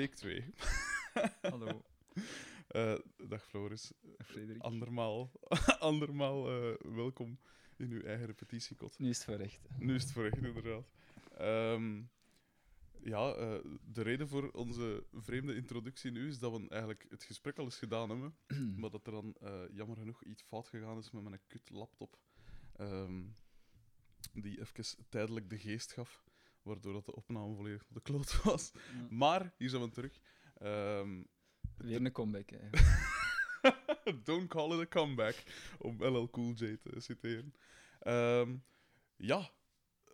take 2. Hallo, Eh, dag Floris. Frederik. Andermaal, andermaal eh, welkom in uw eigen repetitiekot. Nu is het voor recht. Nu is het voor echt, inderdaad. Ehm, ja, eh, de reden voor onze vreemde introductie nu is dat we eigenlijk het gesprek al eens gedaan hebben, maar dat er dan jammer genoeg iets fout gegaan is met mijn kut laptop. ehm, die even tijdelijk de geest gaf, waardoor dat de opname volledig op de kloot was. Ja. Maar, hier zijn we terug. Ehm, Weer een comeback, hè. Don't call it a comeback, om LL Cool J te citeren. Ehm, ja,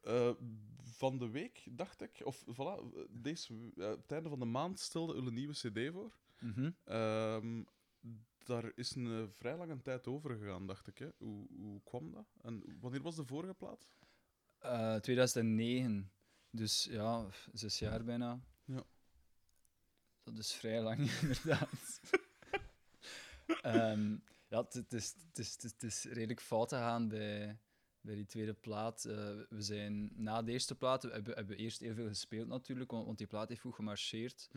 eh, van de week dacht ik, of voilà, deze, eh, het einde van de maand stelde u een nieuwe CD voor. Mhm. Ehm, daar is een eh, vrij lange tijd over gegaan, dacht ik. Hè? Hoe, hoe kwam dat? En wanneer was de vorige plaat? Eh, 2009. Dus ja, zes jaar bijna. Ja. Dat is vrij lang, inderdaad. Ehm, ja, het- is, is, het, is, redelijk fout gegaan bij, bij die tweede plaat. Eh, we zijn na de eerste plaat, we hebben, hebben eerst heel veel gespeeld natuurlijk, want, want die plaat heeft goed gemarcheerd.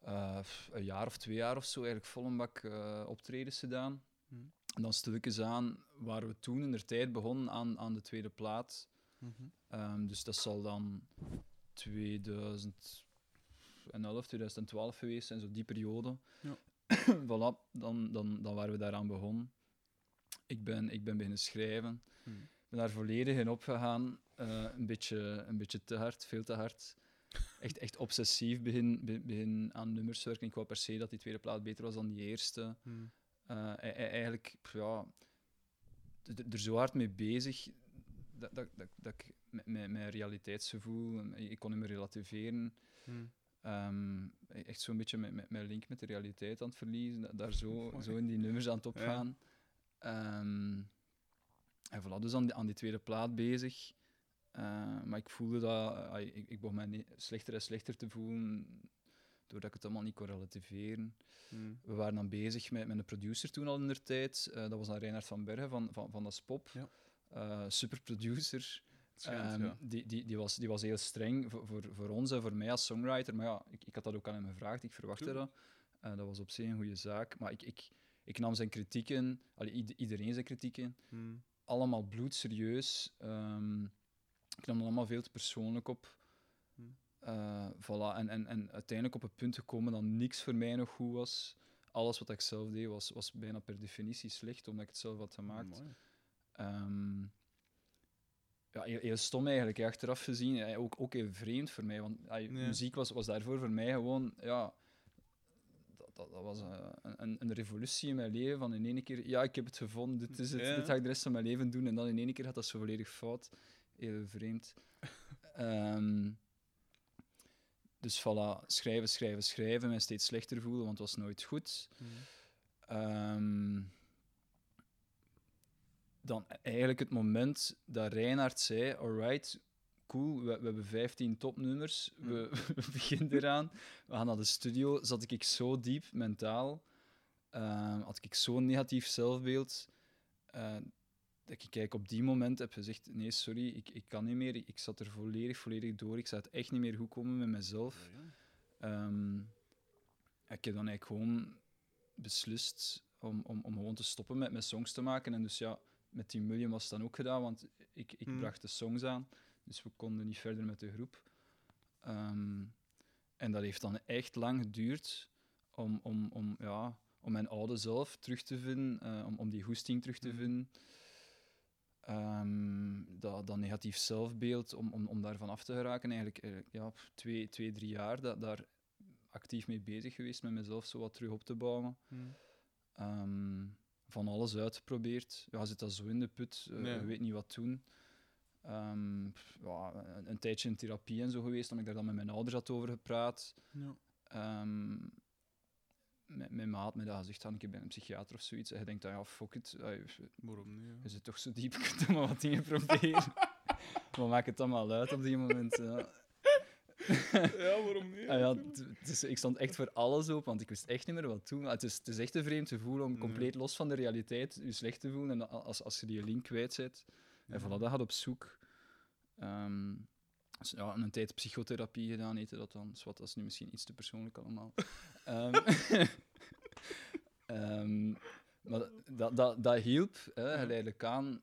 Eh, een jaar of twee jaar of zo eigenlijk vol een bak eh, optredens gedaan. Hmm. En dan stilletjes aan waren we toen in de tijd begonnen aan, aan de tweede plaat. Ehm, dus dat zal dan 2011, 2012 geweest zijn, zo die periode. Ja. voilà, dan, dan, dan waren we daaraan begonnen. Ik ben, ik ben beginnen schrijven. Hmm. Ben daar volledig in opgegaan. Eh, een, beetje, een beetje te hard, veel te hard. Echt, echt obsessief begin, be- begin aan nummers werken. Ik wou per se dat die tweede plaat beter was dan die eerste. Hmm. Eh, e- e- eigenlijk, ja, er zo hard mee bezig dat, dat, dat, dat ik mijn, mijn realiteitsgevoel, ik kon niet meer relativeren. Hmm. Ehm, echt zo'n beetje met, met mijn link met de realiteit aan het verliezen, da- daar zo, zo in die nummers aan het opgaan. Ehm, en voilà, dus aan die, aan die tweede plaat bezig. Eh, maar ik voelde dat, ik, ik begon mij slechter en slechter te voelen, doordat ik het allemaal niet kon relativeren. Hmm. We waren dan bezig met, met een producer toen al in der tijd. Eh, dat was dan Reinhard van Bergen van, van, van Das Pop. Ja. Eh, super producer. Het schijnt, Ehm, ja. die, die, die, was, die was heel streng voor, voor, voor ons en voor mij als songwriter. Maar ja, ik, ik had dat ook aan hem gevraagd. Ik verwachtte dat. Eh, dat was op zich een goede zaak. Maar ik, ik, ik nam zijn kritieken, allee, ied- iedereen zijn kritieken, Hmm. allemaal bloedserieus. Ehm ik nam dat allemaal veel te persoonlijk op. Hmm. Eh, voilà. en, en, en uiteindelijk op het punt gekomen dat niks voor mij nog goed was. Alles wat ik zelf deed was, was bijna per definitie slecht, omdat ik het zelf had gemaakt. Ehm, ja, heel, heel stom eigenlijk, achteraf gezien. Ja, ook, ook heel vreemd voor mij, want Ja. muziek was, was daarvoor voor mij gewoon... Ja, dat, dat, dat was een, een, een revolutie in mijn leven. Van in één keer, ja, ik heb het gevonden, dit is het, dit ga ik de rest van mijn leven doen. En dan in één keer gaat dat zo volledig fout. Heel vreemd. Ehm, dus voilà, schrijven, schrijven, schrijven, mij steeds slechter voelen, want het was nooit goed. Hmm. Ehm, dan eigenlijk het moment dat Reinhard zei: Alright, cool, we, we hebben 15 topnummers, we, we beginnen eraan, we gaan naar de studio. Zat ik zo diep mentaal, ehm, had ik zo'n negatief zelfbeeld, eh, dat ik eigenlijk op die moment heb gezegd: Nee, sorry, ik, ik kan niet meer. Ik, zat er volledig, volledig door. Ik zou het echt niet meer goed komen met mezelf. Ehm, ik heb dan eigenlijk gewoon beslist om, om, om gewoon te stoppen met mijn songs te maken. En dus ja, met 10 miljoen was het dan ook gedaan, want ik, ik Hmm. bracht de songs aan. Dus we konden niet verder met de groep. Ehm, en dat heeft dan echt lang geduurd om, om, om, ja, om mijn oude zelf terug te vinden, eh, om, om die goesting terug te Hmm. vinden. Ehm, dat, dat negatief zelfbeeld, om, om, om daarvan af te geraken, eigenlijk eh, ja, twee, twee, drie jaar dat, daar actief mee bezig geweest met mezelf zo wat terug op te bouwen. Hmm. Ehm, van alles uitgeprobeerd. Ja, zit dat zo in de put, eh, Ja. je weet niet wat doen. Ehm, pff, ja, een, een tijdje in therapie en zo geweest, omdat ik daar dan met mijn ouders had over gepraat. Ja. Ehm, met mijn maat met dat gezegd had, ik ben een psychiater of zoiets. En je denkt dan, ja, fuck it. eh, Waarom niet? ja? je zit toch zo diep, je kunt toch maar wat dingen proberen. maar maak het allemaal uit op die moment. Ja. Ja, waarom niet? Ah ja, is- ik stond echt voor alles op, want ik wist echt niet meer wat doen. Het is, het is echt een vreemd gevoel om compleet los van de realiteit je slecht te voelen. En als, als je die link kwijt bent. En voilà, dat gaat op zoek. Ehm, Dus ja, een tijd psychotherapie gedaan, heette dat dan. Dus wat, dat is nu misschien iets te persoonlijk allemaal. Ehm, ehm, maar dat, dat, dat hielp, hè, geleidelijk aan.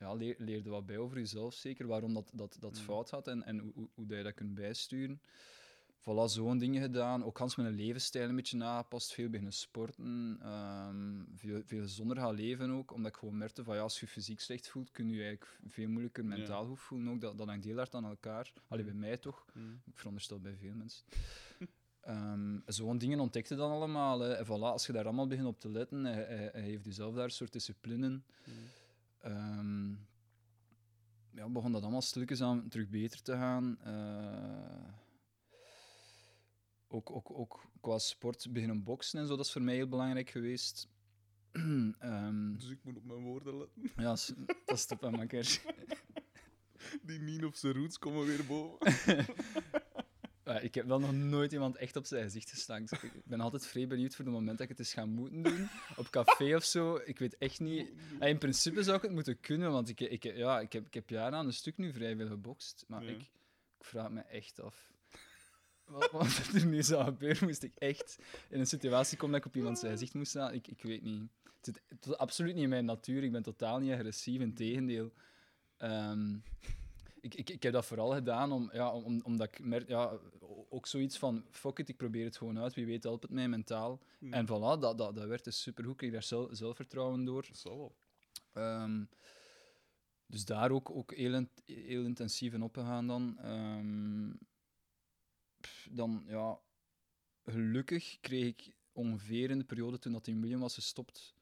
Ja, leer, leerde wat bij over jezelf, zeker. Waarom dat, dat, dat Mm. fout had en, en hoe, hoe- dat je dat kunt bijsturen. Voilà, zo'n dingen gedaan. Ook Hans mijn levensstijl een beetje aangepast. Veel beginnen sporten. ehm, veel, veel gezonder gaan leven ook. Omdat ik gewoon merkte van ja, als je fysiek slecht voelt, kun je je eigenlijk veel moeilijker mentaal goed voelen. Ook. Dat, dat hangt heel hard aan elkaar. Allee, bij mij toch. Mm. Ik veronderstel bij veel mensen. Ehm, Zo'n dingen ontdekte dan allemaal. Hè. En voilà, als je daar allemaal begint op te letten, hij, hij, hij heeft jezelf daar een soort discipline in. Mm. Ehm, ja, begon dat allemaal stilletjes aan terug beter te gaan. Eh, ook, ook, ook qua sport beginnen boksen en zo, dat is voor mij heel belangrijk geweest. Ehm, Dus ik moet op mijn woorden letten. ja, dat is top, hè, makker. Die Nien of zijn roots komen weer boven. Ik heb wel nog nooit iemand echt op zijn gezicht gestankt. Ik ben altijd vrij benieuwd voor het moment dat ik het eens ga moeten doen. Op café of zo. Ik weet echt niet. Ja, in principe zou ik het moeten kunnen, want ik, ik, ja, ik, heb, ik heb jaren aan een stuk nu vrij veel gebokst. Maar Ja. ik, ik vraag me echt af. Wat, wat er nu zou gebeuren, moest ik echt in een situatie komen dat ik op iemand zijn gezicht moest staan. Ik, ik weet niet. Het zit het absoluut niet in mijn natuur. Ik ben totaal niet agressief, in tegendeel. Ehm, ik, ik, ik heb dat vooral gedaan om, ja, om, omdat ik merk, ja, ook zoiets van, fuck it, ik probeer het gewoon uit, wie weet helpt het mij mentaal. Mm. En voilà, dat, dat, dat werd dus supergoed, ik kreeg daar zelf, zelfvertrouwen door. Wel. Ehm, dus daar ook, ook heel, heel intensief in opgegaan dan. Pff, dan, ja, gelukkig kreeg ik ongeveer in de periode toen dat in William was gestopt,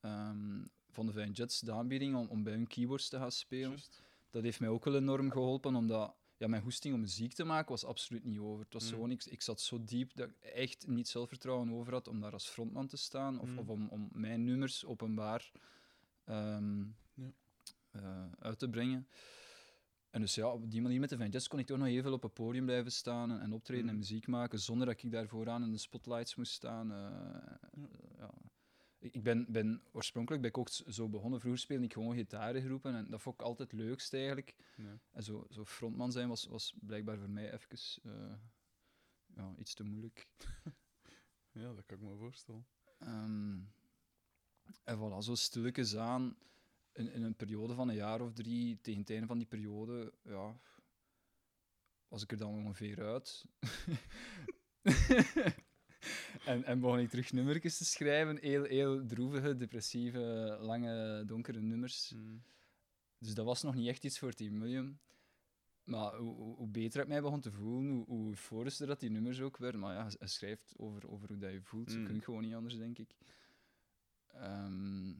ehm, van de Vine Jets de aanbieding om, om bij hun keyboards te gaan spelen. Dat heeft mij ook wel enorm geholpen, omdat ja, mijn goesting om muziek te maken was absoluut niet over. Het was Mm. gewoon, ik, ik zat zo diep dat ik echt niet zelfvertrouwen over had om daar als frontman te staan of, Mm. of om, om mijn nummers openbaar ehm, Ja. eh, uit te brengen. En dus ja, op die manier met de Van Jazz kon ik toch nog heel veel op het podium blijven staan en, en optreden en Mm. muziek maken, zonder dat ik daar vooraan in de spotlights moest staan. eh, Ja. ja. Ik ben, ben, oorspronkelijk ben ik ook zo begonnen. Vroeger speelde ik gewoon gitarengroepen en dat vond ik altijd het leukst eigenlijk. Ja. En zo, zo frontman zijn was, was blijkbaar voor mij even eh, ja, iets te moeilijk. ja, dat kan ik me voorstellen. Ehm, en voilà, zo stilletjes aan, in, in een periode van een jaar of drie, tegen het einde van die periode, ja, was ik er dan ongeveer uit. en, en begon ik terug nummertjes te schrijven, heel, heel droevige, depressieve, lange, donkere nummers. Mm. Dus dat was nog niet echt iets voor Team William. Maar hoe, hoe- beter ik mij begon te voelen, hoe, hoe dat die nummers ook werden. Maar ja, hij schrijft over, over hoe dat je voelt. Dat Mm. kun je gewoon niet anders, denk ik. Ehm,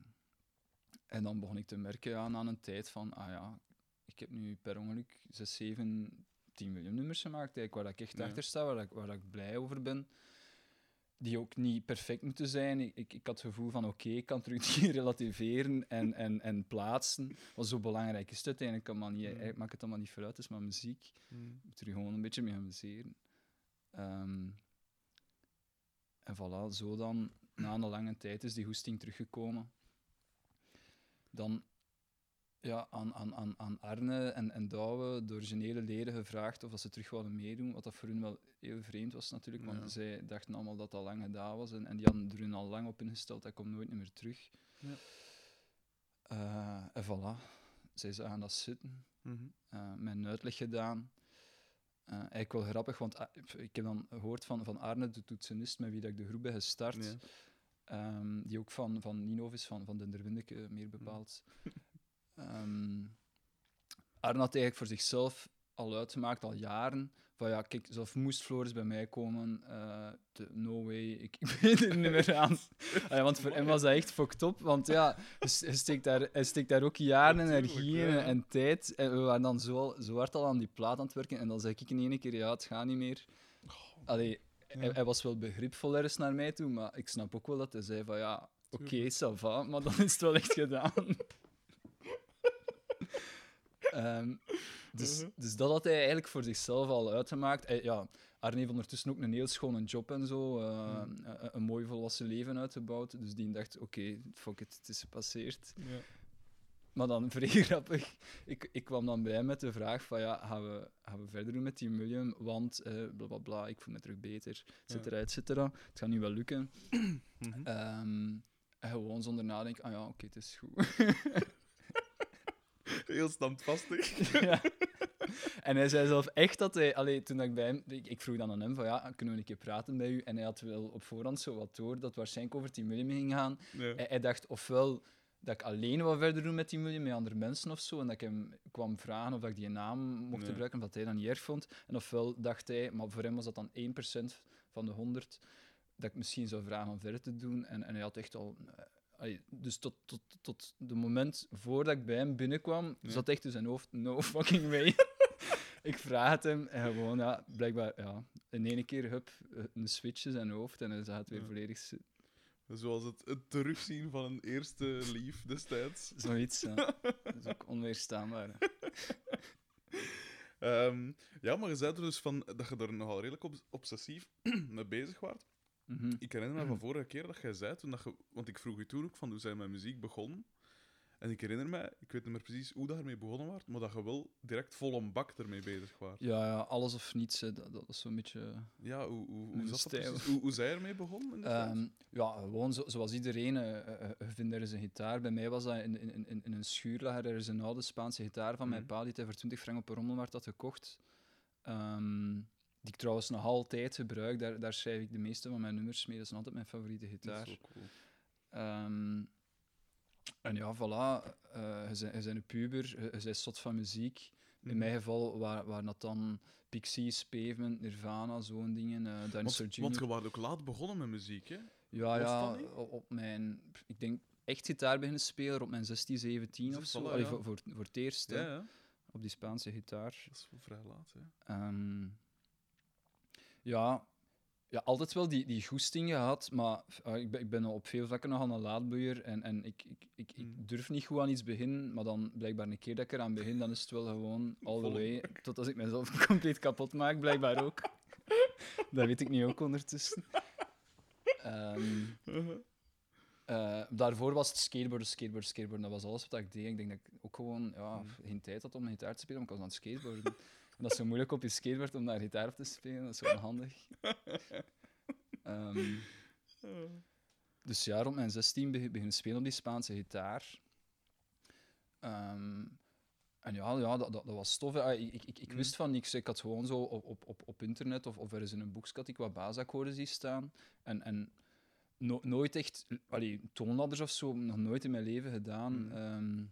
en dan begon ik te merken ja, na een tijd van, ah ja, ik heb nu per ongeluk 6, 7, 10 miljoen nummers gemaakt, eigenlijk, waar ik echt Ja. achter sta, waar ik, waar ik blij over ben. Die ook niet perfect moeten zijn. Ik, ik, had het gevoel van, oké, ik kan terug die relativeren en, en, en plaatsen. Wat zo belangrijk is het uiteindelijk. Maar niet, Mm. eigenlijk maakt het allemaal niet vooruit, het is maar muziek. Mm. Je moet er gewoon een beetje mee amuseren. Ehm, en voilà, zo dan, na een lange tijd is die goesting teruggekomen. Dan ja, aan, aan, aan, aan Arne en, en Douwe, de originele leden, gevraagd of dat ze terug wilden meedoen. Wat dat voor hun wel heel vreemd was natuurlijk, want Ja. zij dachten allemaal dat dat lang gedaan was. En, en die hadden er hun al lang op ingesteld, dat komt nooit meer terug. Ja. Eh, en voilà, zij zagen dat zitten Mhm. eh mijn uitleg gedaan. Eh, eigenlijk wel grappig, want ah, ik heb dan gehoord van, van Arne, de toetsenist met wie dat ik de groep ben gestart, Ja. ehm, die ook van, van Ninov is, van, van Denderwindeke meer bepaald. Arne had eigenlijk voor zichzelf al uitgemaakt, al jaren, van ja, kijk, zelf moest Floris bij mij komen, eh, de- no way, ik, ik ben er niet meer aan. Want voor hem was dat echt fucked up, want ja, hij steekt daar, hij steekt daar ook jaren energie en tijd. En we waren dan zo, zo hard al aan die plaat aan het werken, en dan zei ik in één keer, ja, het gaat niet meer. Allee, hij, hij was wel begripvol ergens naar mij toe, maar ik snap ook wel dat hij zei van ja, oké, Tuurlijk. ça va, maar dan is het wel echt gedaan. Ehm, dus, Mhm. dus dat had hij eigenlijk voor zichzelf al uitgemaakt. Hij, ja, Arne heeft ondertussen ook een heel schone job en zo, eh, Mhm. een, een mooi volwassen leven uitgebouwd. Dus die dacht, oké, fuck it, het is gepasseerd. Ja. maar dan vrij grappig. Ik, ik kwam dan bij hem met de vraag van ja, gaan we, gaan we verder doen met die William? Want eh, bla bla bla, ik voel me terug beter, et cetera, et cetera. Het gaat nu wel lukken. Mhm. Ehm, en gewoon zonder nadenken, ah ja, oké, het is goed. Heel standvastig. ja. En hij zei zelf echt dat hij... Allee, toen ik bij hem... Ik, ik vroeg dan aan hem van, ja, kunnen we een keer praten bij u? En hij had wel op voorhand zo wat door dat waarschijnlijk over 10 miljoen ging gaan. Ja. Hij, hij dacht ofwel dat ik alleen wat verder doe met 10 miljoen, met andere mensen of zo, en dat ik hem kwam vragen of dat ik die naam mocht Ja. gebruiken, omdat hij dat niet erg vond. En ofwel dacht hij, maar voor hem was dat dan 1% van de 100, dat ik misschien zou vragen om verder te doen. En, en hij had echt al... eh, allee, dus tot, tot, tot de moment voordat ik bij hem binnenkwam, Ja. zat echt in zijn hoofd, no fucking way. ik vraag het hem en gewoon, ja, blijkbaar, ja, in één keer, hup, een switch in zijn hoofd en hij zag het weer Ja. volledig. Zoals het, het terugzien van een eerste lief destijds. Zoiets, ja. Dat is ook onweerstaanbaar. Ehm, ja, maar je zei er dus van dat je er nogal redelijk obs- obsessief mee bezig was. Mhm. Ik herinner me van vorige keer dat jij zei, toen dat je, want ik vroeg je toen ook van hoe zij met muziek begonnen. En ik herinner me, ik weet niet meer precies hoe dat ermee begonnen was, maar dat je wel direct vol een bak ermee bezig was. Ja, ja, alles of niets, hè, dat, dat is zo'n beetje... Ja, hoe, hoe, hoe, Mijn zat dat precies? Hoe, hoe zij ermee begonnen? in de tijd? Ehm, ja, gewoon zo, zoals iedereen. eh, eh, eh, je vindt er eens een gitaar. Bij mij was dat in, in, in, in een schuur lag er is een oude Spaanse gitaar van mijn Mhm. pa die hij voor 20 frank op een rommelmarkt had gekocht. Ehm, die ik trouwens nog altijd gebruik. Daar, daar schrijf ik de meeste van mijn nummers mee. Dat is altijd mijn favoriete Dat gitaar. is wel cool. Ehm, en ja, voilà. eh, je, bent, een puber, je, bent zot van muziek. In Mhm. mijn geval waren waar dat dan Pixies, Pavement, Nirvana, zo'n dingen. eh Dinosaur Want, want je was ook laat begonnen met muziek, hè? Ja, ja, dat op mijn... Ik denk echt gitaar beginnen spelen op mijn 16, 17 of zo. voilà, Allee, ja. voor, voor, voor het eerst, Ja, ja. op die Spaanse gitaar. Dat is wel vrij laat, hè? Ehm, ja, ja, altijd wel die, die goesting gehad, maar ah, ik, ben, ik ben op veel vlakken nogal een laadboeier en, en ik, ik, ik, ik Mm. durf niet goed aan iets beginnen, maar dan blijkbaar een keer dat ik eraan begin, dan is het wel gewoon all the way, tot als ik mezelf compleet kapot maak, blijkbaar ook. dat weet ik niet ook ondertussen. Ehm, eh, daarvoor was het skateboarden, skateboarden, skateboarden. Dat was alles wat ik deed. Ik denk dat ik ook gewoon ja, Mm. geen tijd had om gitaar te spelen, maar ik was aan het skateboarden. Dat is zo moeilijk op je skateboard om daar gitaar op te spelen. Dat is wel handig. Ehm, dus ja, rond mijn 16 be- beginnen spelen op die Spaanse gitaar. Ehm, en ja, ja dat, dat, dat was tof. Ah, Ik, ik, ik, Mm. wist van niks. Ik had gewoon zo op, op, op, internet of, of er is in een boekje had ik wat basakkoorden zien staan. En, en no- nooit echt allee, toonladders of zo, nog nooit in mijn leven gedaan. Mm. Ehm,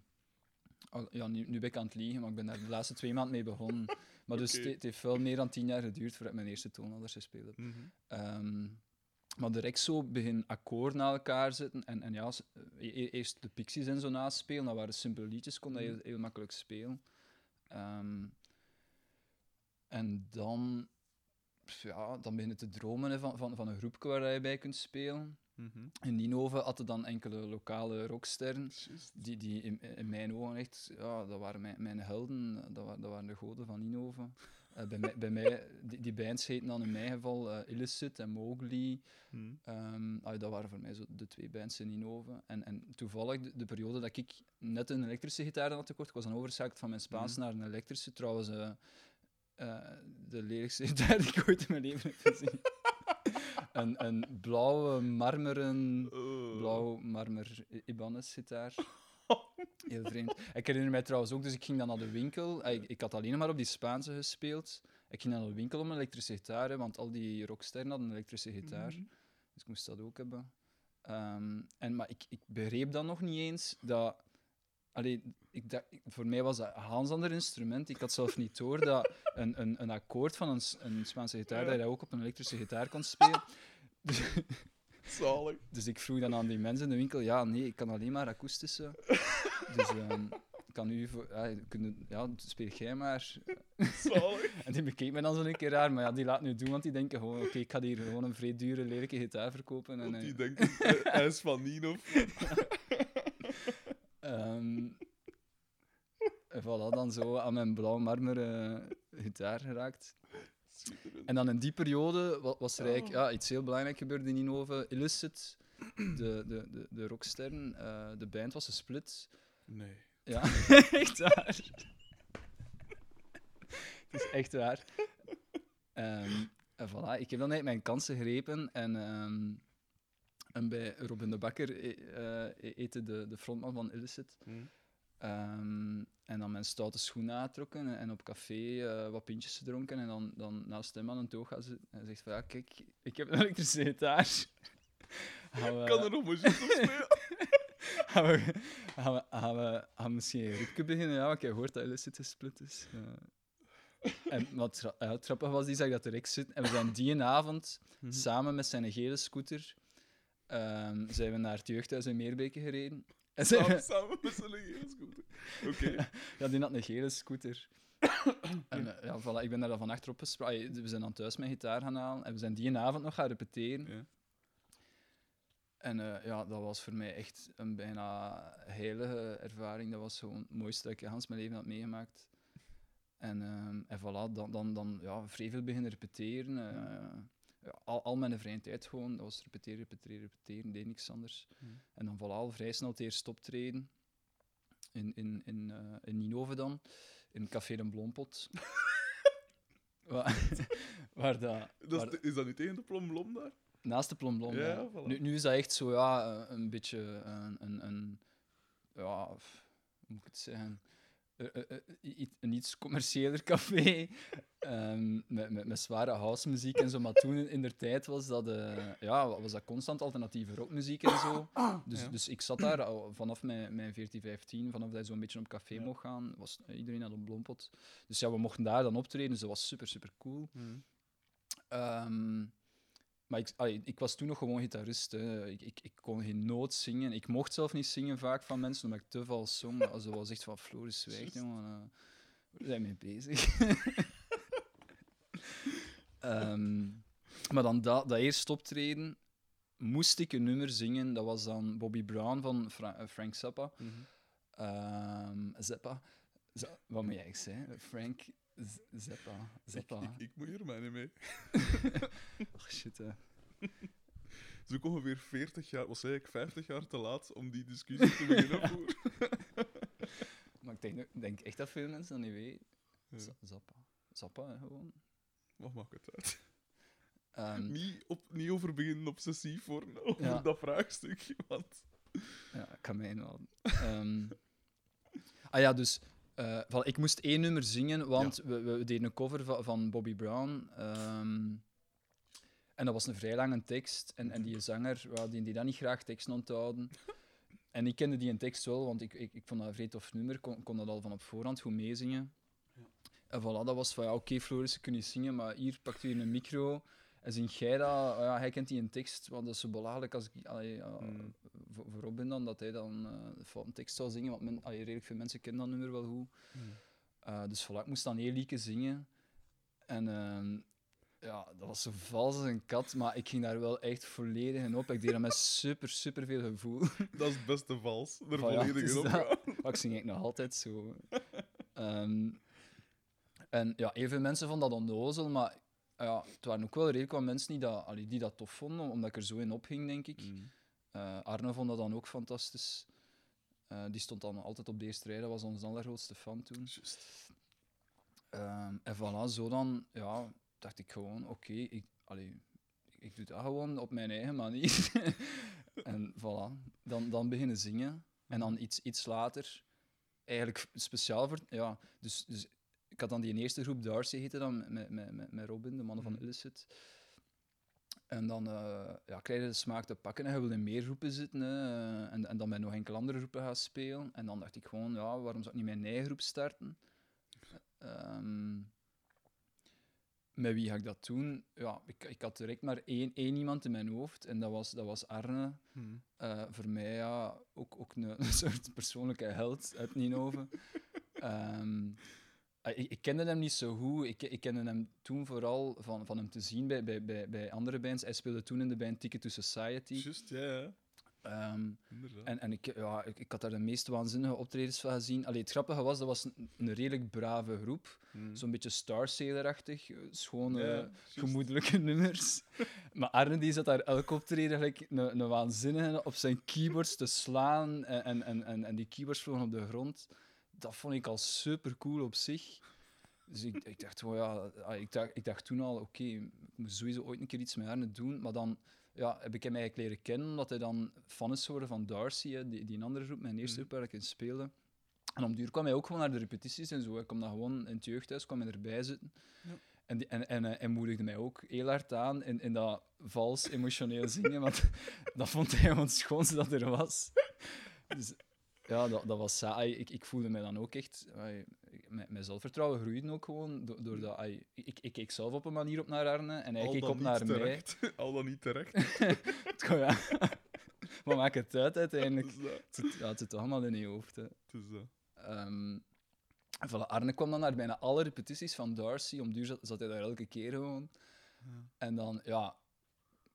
ja, nu, nu ben ik aan het liegen, maar ik ben daar de laatste twee maanden mee begonnen. Maar dus het, het heeft wel meer dan tien jaar geduurd voordat ik mijn eerste toonladders gespeeld heb. Mhm. Ehm, maar direct zo begin akkoorden na elkaar zetten. En, en ja, e- e- eerst de Pixies en zo naspelen. Dat waren simpele liedjes, kon dat heel, heel makkelijk spelen. Ehm, en dan, ja, dan begin je te dromen hè, van, van, van een groepje waar je bij kunt spelen. Mhm. In Ninove hadden dan enkele lokale rocksterren. Die, die in, in mijn ogen echt, ja, dat waren mijn, mijn helden, dat, wa- dat waren de goden van Ninove. Eh, bij mij, bij mij die, die bands heten dan in mijn geval eh, Illicit en Mowgli. Mhm. Ehm, ah, dat waren voor mij zo de twee bands in Ninove. En, en toevallig, de, de periode dat ik net een elektrische gitaar had tekort, ik was dan overgeschakeld van mijn Spaans Mhm. naar een elektrische. Trouwens, eh, de lelijkste gitaar die ik ooit in mijn leven heb gezien. Een, een blauwe marmeren blauw marmer Ibanez gitaar. Heel vreemd. Ik herinner mij trouwens ook, dus ik ging dan naar de winkel. Ah, Ik, ik had alleen maar op die Spaanse gespeeld. Ik ging naar de winkel om een elektrische gitaar, hè, want al die rocksterren hadden een elektrische gitaar. Mhm. Dus ik moest dat ook hebben. Ehm, en, maar ik, ik begreep dan nog niet eens dat... Allee, ik dacht, voor mij was dat een Hans ander instrument. Ik had zelf niet door dat een, een, een akkoord van een, een Spaanse gitaar, Ja. dat je ook op een elektrische gitaar kon spelen. Dus, Zalig. dus ik vroeg dan aan die mensen in de winkel, ja, nee, ik kan alleen maar akoestische. dus ehm, kan u voor, ja, kunnen, ja, speel jij maar. Zalig. En die bekeek me dan zo een keer raar, maar ja, die laat nu doen, want die denken gewoon, oké, ik ga hier gewoon een vrij dure, lelijke gitaar verkopen. En, Want eh, die denkt, eh, hij is van Nino. ehm, en voilà, dan zo aan mijn blauw marmeren gitaar geraakt. En dan in die periode wa- was er eigenlijk Oh. ja, iets heel belangrijk gebeurd in Innove. Illicit, de, de, de, de rocksterren, eh, de band was gesplit. Nee. Ja, echt waar. Het is echt waar. Ehm, en voilà, ik heb dan eigenlijk mijn kansen gegrepen en, ehm, en bij Robin de Bakker eh, eh, eten de, de frontman van Illicit. Hm. Ehm, en dan mijn stoute schoenen aangetrokken en op café eh, wat pintjes gedronken. En dan, dan naast hem aan een toog gaan zitten. En hij zegt van, ja, kijk, ik heb een elektrische gitaar. Gaan we- Kan er nog maar zitten spelen? gaan we, gaan we, gaan we, gaan we misschien een beginnen? Ja, want ik heb gehoord dat Illicit gesplit is. En wat ja, grappige was, die zag dat direct zitten. En we zijn die avond, Mhm. samen met zijn gele scooter, ehm, zijn we naar het jeugdhuis in Meerbeke gereden. En zijn Samen, we- samen met z'n gele scooter. Oké. Ja, die had een gele scooter. en eh, ja, voilà, ik ben daar dan van achterop gesproken. We zijn dan thuis mijn gitaar gaan halen en we zijn die avond nog gaan repeteren. Ja. En eh, ja, dat was voor mij echt een bijna heilige ervaring. Dat was gewoon het mooiste dat ik Hans mijn leven had meegemaakt. En, ehm en voilà, dan, dan, dan ja, vrij veel beginnen repeteren. eh, al, al mijn vrije tijd gewoon. Dat was repeteren, repeteren, repeteren. Deed niks anders. Mhm. En dan vooral vrij snel het eerste optreden. In, in, in, eh in Ninove dan. In Café de Blompot. waar, waar dat... Dat is, waar- de- is dat niet tegen de plomblom daar? Naast de plomblom. Ja, voilà. Nu, nu is dat echt zo, ja, eh, een beetje een, een, een ja, hoe moet ik het zeggen? Eh, eh, eh, een iets commerciëler café, ehm, met, met, met zware housemuziek en zo. Maar toen in der tijd was dat, ja, was dat constant alternatieve rockmuziek en zo. Dus, Ja. dus ik zat daar al vanaf mijn, mijn 14, 15, vanaf dat je zo'n beetje op café Ja. mocht gaan, was iedereen had een blompot. Dus ja, we mochten daar dan optreden, dus dat was super, super cool. Ehm, maar ik, allee, ik was toen nog gewoon gitarist. Hè. Ik, ik, ik kon geen noot zingen. Ik mocht zelf niet zingen vaak van mensen, omdat ik te vals zong. Also, was echt van Floris jongen. eh, waar zijn mee bezig? Ehm, maar dan dat, dat eerste optreden moest ik een nummer zingen. Dat was dan Bobby Brown van Fra- eh, Frank Zappa. Mhm. Ehm, Zappa. Z- wat moet jij zeggen? Frank Z- Zappa. Ik, Zappa. ik, ik moet hier mij niet mee. Oh, shit, hè. Het is ook ongeveer 40 jaar, was eigenlijk 50 jaar te laat om die discussie te beginnen voeren. Maar ik denk, ik denk echt dat veel mensen dat niet weten. Ja. Zappa. Zappa, hè, gewoon. Wat maakt het uit? Ehm, Niet, op, niet over beginnen obsessief worden over Ja. dat vraagstuk. Want ja, ik kan mij inhouden. Ehm, ah ja, dus... eh, van, ik moest één nummer zingen, want we, we deden een cover van, van Bobby Brown. ehm, en dat was een vrij lange tekst. En, en die zanger, ja, die, die dat niet graag teksten onthouden. En ik kende die een tekst wel, want ik, ik, ik vond dat een vrij tof nummer. kon, kon dat al van op voorhand goed meezingen. En voilà, dat was van, ja, oké, Floris, je kunt niet zingen, maar hier pakt u een micro en zing jij dat. Ja, hij kent die een tekst, want dat is zo belachelijk als ik... Allee, ja, Mm. voor, voor Robin dan, dat hij dan eh, de foute tekst zou zingen, want men, allee, redelijk veel mensen kennen dat nummer wel goed. Eh, dus voilà, ik moest dan heel lieke zingen. En ehm, ja, dat was zo vals als een kat, maar ik ging daar wel echt volledig in op. Ik deed dat met super, super veel gevoel. dat is het beste vals. Er volledig in op. dat. Maar ik zing eigenlijk nog altijd zo. Ehm, en ja, veel mensen vonden dat onnozel, maar ja, het waren ook wel redelijk wat mensen die dat, allee, die dat tof vonden, omdat ik er zo in opging, denk ik. Mm. Eh, Arno vond dat dan ook fantastisch. Eh, die stond dan altijd op de eerste rij, dat was onze allergrootste fan toen. Ehm, en voilà, zo dan, ja, dacht ik gewoon, oké, ik, allee, ik doe dat gewoon op mijn eigen manier. en voilà, dan, dan beginnen zingen. En dan iets, iets later, eigenlijk speciaal voor, ja, dus, dus ik had dan die eerste groep Darcy heette dan, met, met, met, Robin, de mannen van Mhm. Illicit. En dan eh, ja, krijg je de smaak te pakken en je wil in meer groepen zitten. Hè, en, en dan met nog enkele andere groepen gaan spelen. En dan dacht ik gewoon, ja, waarom zou ik niet mijn eigen groep starten? Ehm, met wie ga ik dat doen? Ja, ik, ik had direct maar één, één iemand in mijn hoofd en dat was, dat was Arne. Mm. Eh, voor mij ja, ook, ook een, een soort persoonlijke held uit Ninove. Ehm, eh, ik, ik kende hem niet zo goed. Ik, ik kende hem toen vooral van, van hem te zien bij, bij, bij, bij andere bands. Hij speelde toen in de band Ticket to Society. Juist, ja, ja. Ehm, en en ik, ja, ik, ik had daar de meest waanzinnige optredens van gezien. Allee, het grappige was, dat was een, een redelijk brave groep. Mm. Zo'n beetje Star Sailor-achtig. eh, Schone, gemoedelijke nummers. Maar Arne die zat daar elk optreden gelijk een, een waanzinnige op zijn keyboards te slaan. En, en, en, en, en die keyboards vlogen op de grond. Dat vond ik al super cool op zich. Dus ik, ik dacht, oh ja, ah, ik dacht, ik dacht toen al, oké, ik moet sowieso ooit een keer iets met Arne doen. Maar dan ja, heb ik hem eigenlijk leren kennen, omdat hij dan fan is geworden van Darcy, hè, die, die een andere groep, mijn eerste Mhm. groep waar ik in speelde. En om duur kwam hij ook gewoon naar de repetities en zo. Ik kwam dan gewoon in het jeugdhuis, kwam hij erbij zitten. Ja. En, die, en, en, eh, moedigde mij ook heel hard aan in, in dat vals emotioneel zingen, want dat vond hij gewoon het schoonste dat er was. Dus ja, dat, dat was saai. Ik, ik voelde mij dan ook echt... mijn, mijn zelfvertrouwen groeide ook gewoon, do- doordat... ik, ik keek zelf op een manier op naar Arne en hij Al keek op naar mij. Al dan niet terecht. Het ja. Maar maakt het uit uiteindelijk? Dus, dat- Het ja, het zit toch allemaal in je hoofd. Hè. dus, dat. Ehm, voilà, Arne kwam dan naar bijna alle repetities van Darcy. Om duur zat, zat hij daar elke keer gewoon. Ja. En dan, ja,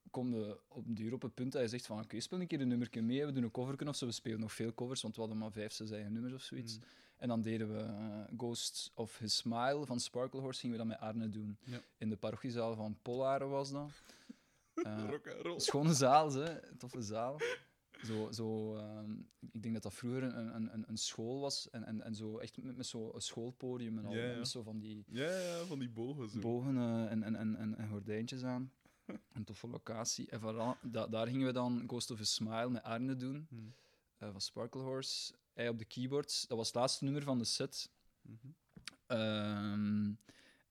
kom je op een duur op het punt dat je zegt van oké, speel een keer een nummertje mee, we doen een cover of zo. We spelen nog veel covers, want we hadden maar vijf, zes eigen nummers of zoiets. Mm. En dan deden we eh, Ghost of His Smile van Sparkle Horse, gingen we dat met Arne doen. Ja. In de parochiezaal van Polaren was dat. Roll. schone zaal, hè. toffe zaal. Zo, zo, ehm, ik denk dat dat vroeger een, een, een, school was en, en, en zo echt met, met zo'n schoolpodium en al. Ja. Met zo van die Ja, ja, van die bogen zo. bogen eh, en, en, en, en, en gordijntjes aan. Een toffe locatie. En da- daar gingen we dan Ghost of a Smile met Arne doen, Hmm. eh, van Sparkle Horse. Hij op de keyboards. Dat was het laatste nummer van de set. Mhm. Ehm,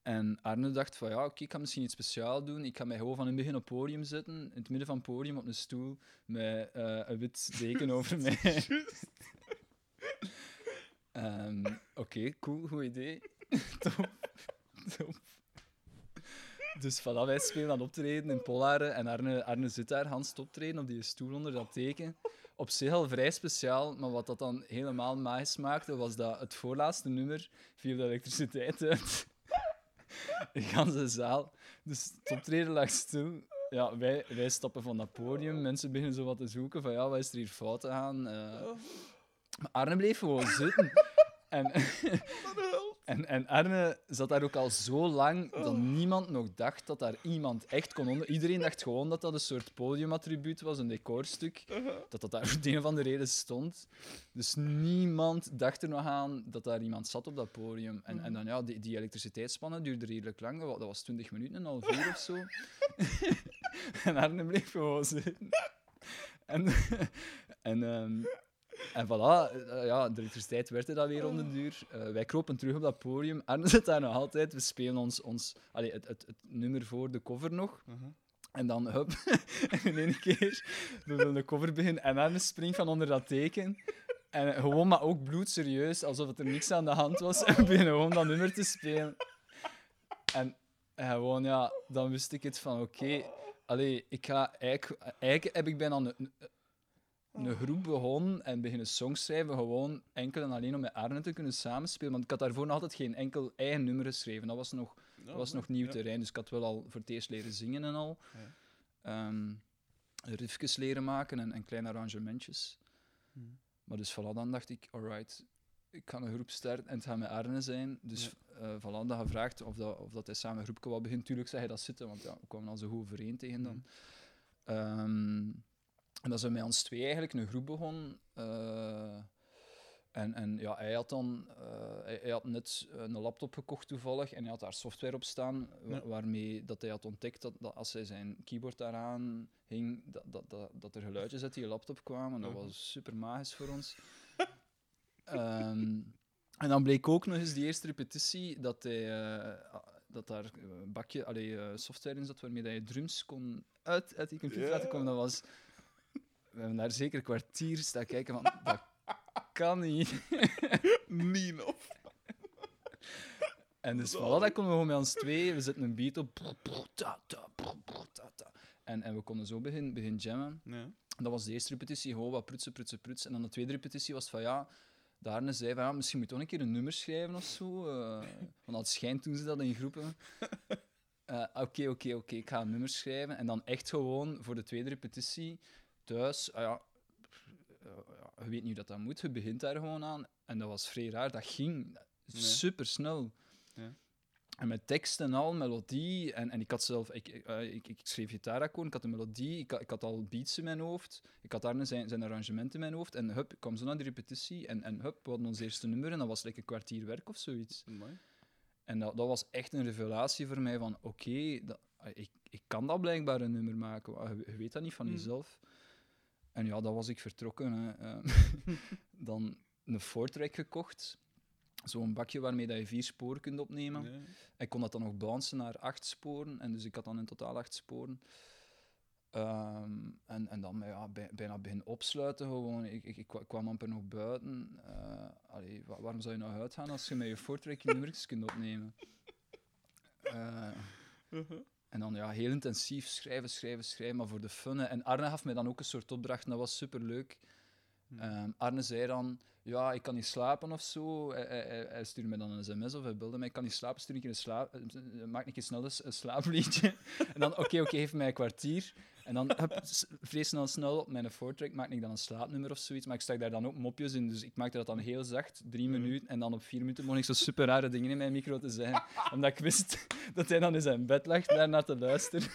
en Arne dacht van ja, oké, ik ga misschien iets speciaals doen. Ik ga mij gewoon van in het begin op het podium zetten, in het midden van het podium op een stoel, met eh, een wit deken over mij. Ehm, oké, cool, goed idee. Top. Top. Dus voilà, wij spelen aan optreden in Polaren en Arne, Arne zit daar, Hans te optreden op die stoel onder dat teken. Op zich al vrij speciaal, maar wat dat dan helemaal magisch maakte, was dat het voorlaatste nummer viel de elektriciteit uit. De ganse zaal. Dus het optreden lag stil. Ja, wij, wij stappen van dat podium, mensen beginnen zo wat te zoeken van ja, wat is er hier fout aan? Eh, maar Arne bleef gewoon zitten. En. En, en Arne zat daar ook al zo lang dat niemand nog dacht dat daar iemand echt kon onder... Iedereen dacht gewoon dat dat een soort podiumattribuut was, een decorstuk. Dat dat daar voor de een of andere reden stond. Dus niemand dacht er nog aan dat daar iemand zat op dat podium. En, en dan ja, die, die elektriciteitsspannen duurde redelijk lang. Dat was 20 minuten, een half uur of zo. en Arne bleef gewoon zitten. En, en, ehm, en voilà, eh, ja, de elektriciteit werd er dan weer om de duur. Eh, wij kropen terug op dat podium. Arne zit daar nog altijd. We spelen ons, ons het, het, nummer voor de cover nog. En dan, hup, in één keer, we willen de cover beginnen en Arne springt van onder dat teken. En gewoon, maar ook bloedserieus, alsof er niks aan de hand was. En we beginnen gewoon dat nummer te spelen. En, gewoon, ja, dan wist ik het van, oké, allee, ik ga eigenlijk, eigenlijk heb ik bijna een, een, groep begonnen en beginnen songs schrijven, gewoon enkel en alleen om met Arne te kunnen samenspelen. Want ik had daarvoor nog altijd geen enkel eigen nummer geschreven. Dat was nog dat was nog nieuw ja. terrein, dus ik had wel al voor het eerst leren zingen en al. Ja. Ehm, riffjes leren maken en, en kleine arrangementjes. Hmm. Maar dus voilà, dan dacht ik, alright, ik ga een groep starten en het gaat met Arne zijn. Dus eh voilà, dan gevraagd of, dat, of dat hij samen een groepje wou beginnen. Tuurlijk zei hij dat zitten, want ja, we kwamen al zo goed overeen tegen dan. Ehm, en dan zijn we met ons twee eigenlijk een groep begonnen. eh, en, en ja, hij had dan eh, hij, hij had net een laptop gekocht toevallig en hij had daar software op staan waarmee dat hij had ontdekt dat, dat als hij zijn keyboard daaraan hing, dat, dat, dat, dat er geluidjes uit die laptop kwamen. Dat was super magisch voor ons. Ehm, en dan bleek ook nog eens die eerste repetitie dat, hij, eh, dat daar een bakje, allee, software in zat waarmee dat je drums kon uit, uit die computer laten komen. Dat was... We hebben daar zeker een kwartier staan kijken van, dat kan niet. Nino. En dus voilà, dat konden we gewoon met ons twee. We zetten een beat op. En, en we konden zo beginnen begin jammen. Ja. Dat was de eerste repetitie, gewoon wat prutsen, prutsen, prutsen. En dan de tweede repetitie was van ja, Daarna zei van ja, misschien moet je toch een keer een nummer schrijven of zo. eh, want het schijnt doen ze dat in groepen. Eh, Oké, oké, oké, ik ga een nummer schrijven. En dan echt gewoon voor de tweede repetitie thuis. ah ja, ja, je weet niet hoe dat, dat moet. Je begint daar gewoon aan. En dat was vrij raar. Dat ging Nee. super snel. Ja. En met tekst en al, melodie. En, en ik had zelf, ik, ik, eh, ik, ik schreef gitaarakkoorden, ik had een melodie, ik had, ik had al beats in mijn hoofd. Ik had daar zijn, zijn arrangement in mijn hoofd. En hup, ik kwam zo naar de repetitie. En, en hup, we hadden ons eerste nummer en dat was like een kwartier werk of zoiets. En dat, dat was echt een revelatie voor mij van, oké, ik, ik kan dat blijkbaar een nummer maken. Je, je weet dat niet van Hmm. jezelf. En ja, dan was ik vertrokken. Hè. Eh, dan een four-track gekocht. Zo'n bakje waarmee dat je vier sporen kunt opnemen. Ja. Ik kon dat dan nog bouncen naar acht sporen. En dus ik had dan in totaal acht sporen. Ehm, en, en dan ja, bij- bijna beginnen opsluiten gewoon. Ik, ik, ik kwa- kwam amper nog buiten. Eh, allee, waarom zou je nou uitgaan als je met je four-track je nummers kunt opnemen? Eh, Uh-huh. En dan ja, heel intensief schrijven, schrijven, schrijven, maar voor de fun. En Arne gaf mij dan ook een soort opdracht, en dat was superleuk. Hm. Ehm, Arne zei dan, ja, ik kan niet slapen of zo. Hij, hij, hij- hij stuurde mij dan een sms of hij belde mij, ik kan niet slapen, stuur keer een slaap, eh, maak een keer snel een, slaapliedje. en dan, oké, oké, geef mij een kwartier. En dan, hup, s- vrij snel, op mijn voortrack maakte ik dan een slaapnummer of zoiets. Maar ik stak daar dan ook mopjes in, dus ik maakte dat dan heel zacht, drie Mhm. minuten. En dan op vier minuten begon ik zo super rare dingen in mijn micro te zeggen. omdat ik wist dat hij dan in zijn bed lag daarnaar te luisteren.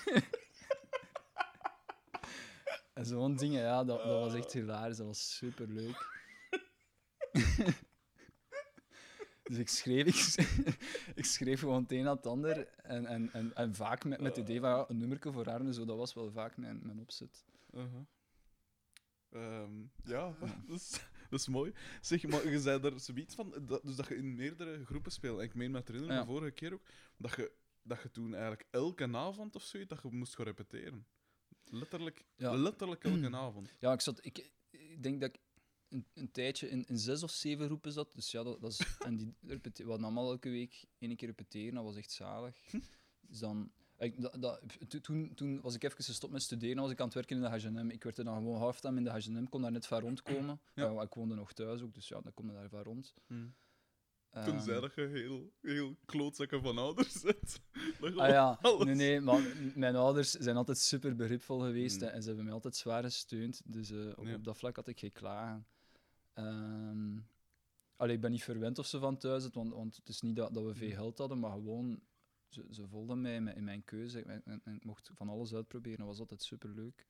En zo'n dingen, ja, dat, dat was echt hilarisch. Dat was super leuk. dus ik schreef, ik, schreef- ik schreef gewoon het een aan het ander. En, en, en, en vaak met, met het idee van ja, een nummerke voor Arne, zo, dat was wel vaak mijn, mijn opzet. Uh-huh. Ehm, ja, dat is, dat is mooi. Zeg, maar je zei er zoiets van, dat, dus dat je in meerdere groepen speelt. En ik meen me te herinneren, Ja. de vorige keer ook, dat je, dat je toen eigenlijk elke avond of zoiets, dat je moest gaan repeteren. Letterlijk, Ja. letterlijk elke avond. Ja, ik, zat, ik, ik denk dat ik een, een tijdje in, in zes of zeven groepen zat. Dus ja, dat, dat is, en die we hadden allemaal elke week één keer repeteren. Dat was echt zalig. Dus dan, ik, dat, dat, to- toen, toen was ik even gestopt met studeren. was ik aan het werken in de H&M. Ik werd er dan gewoon halftime in de H&M. kon daar net van rondkomen. Ja. Ja. ik woonde nog thuis ook, dus ja, dan kom je daar van rond. Toen Ehm, zei dat je heel, heel klootzakken van ouders bent. Ah ja, alles- nee, nee, maar mijn ouders zijn altijd super begripvol geweest Mm. hè, en ze hebben mij altijd zwaar gesteund. Dus eh, op, Ja. op dat vlak had ik geen klagen. Ehm allee, ik ben niet verwend of ze van thuis, want, want het is niet dat, dat we veel Mm. geld hadden, maar gewoon, ze, ze volgden mij in mijn- in mijn keuze en, en- en ik mocht van alles uitproberen. Dat was altijd super leuk.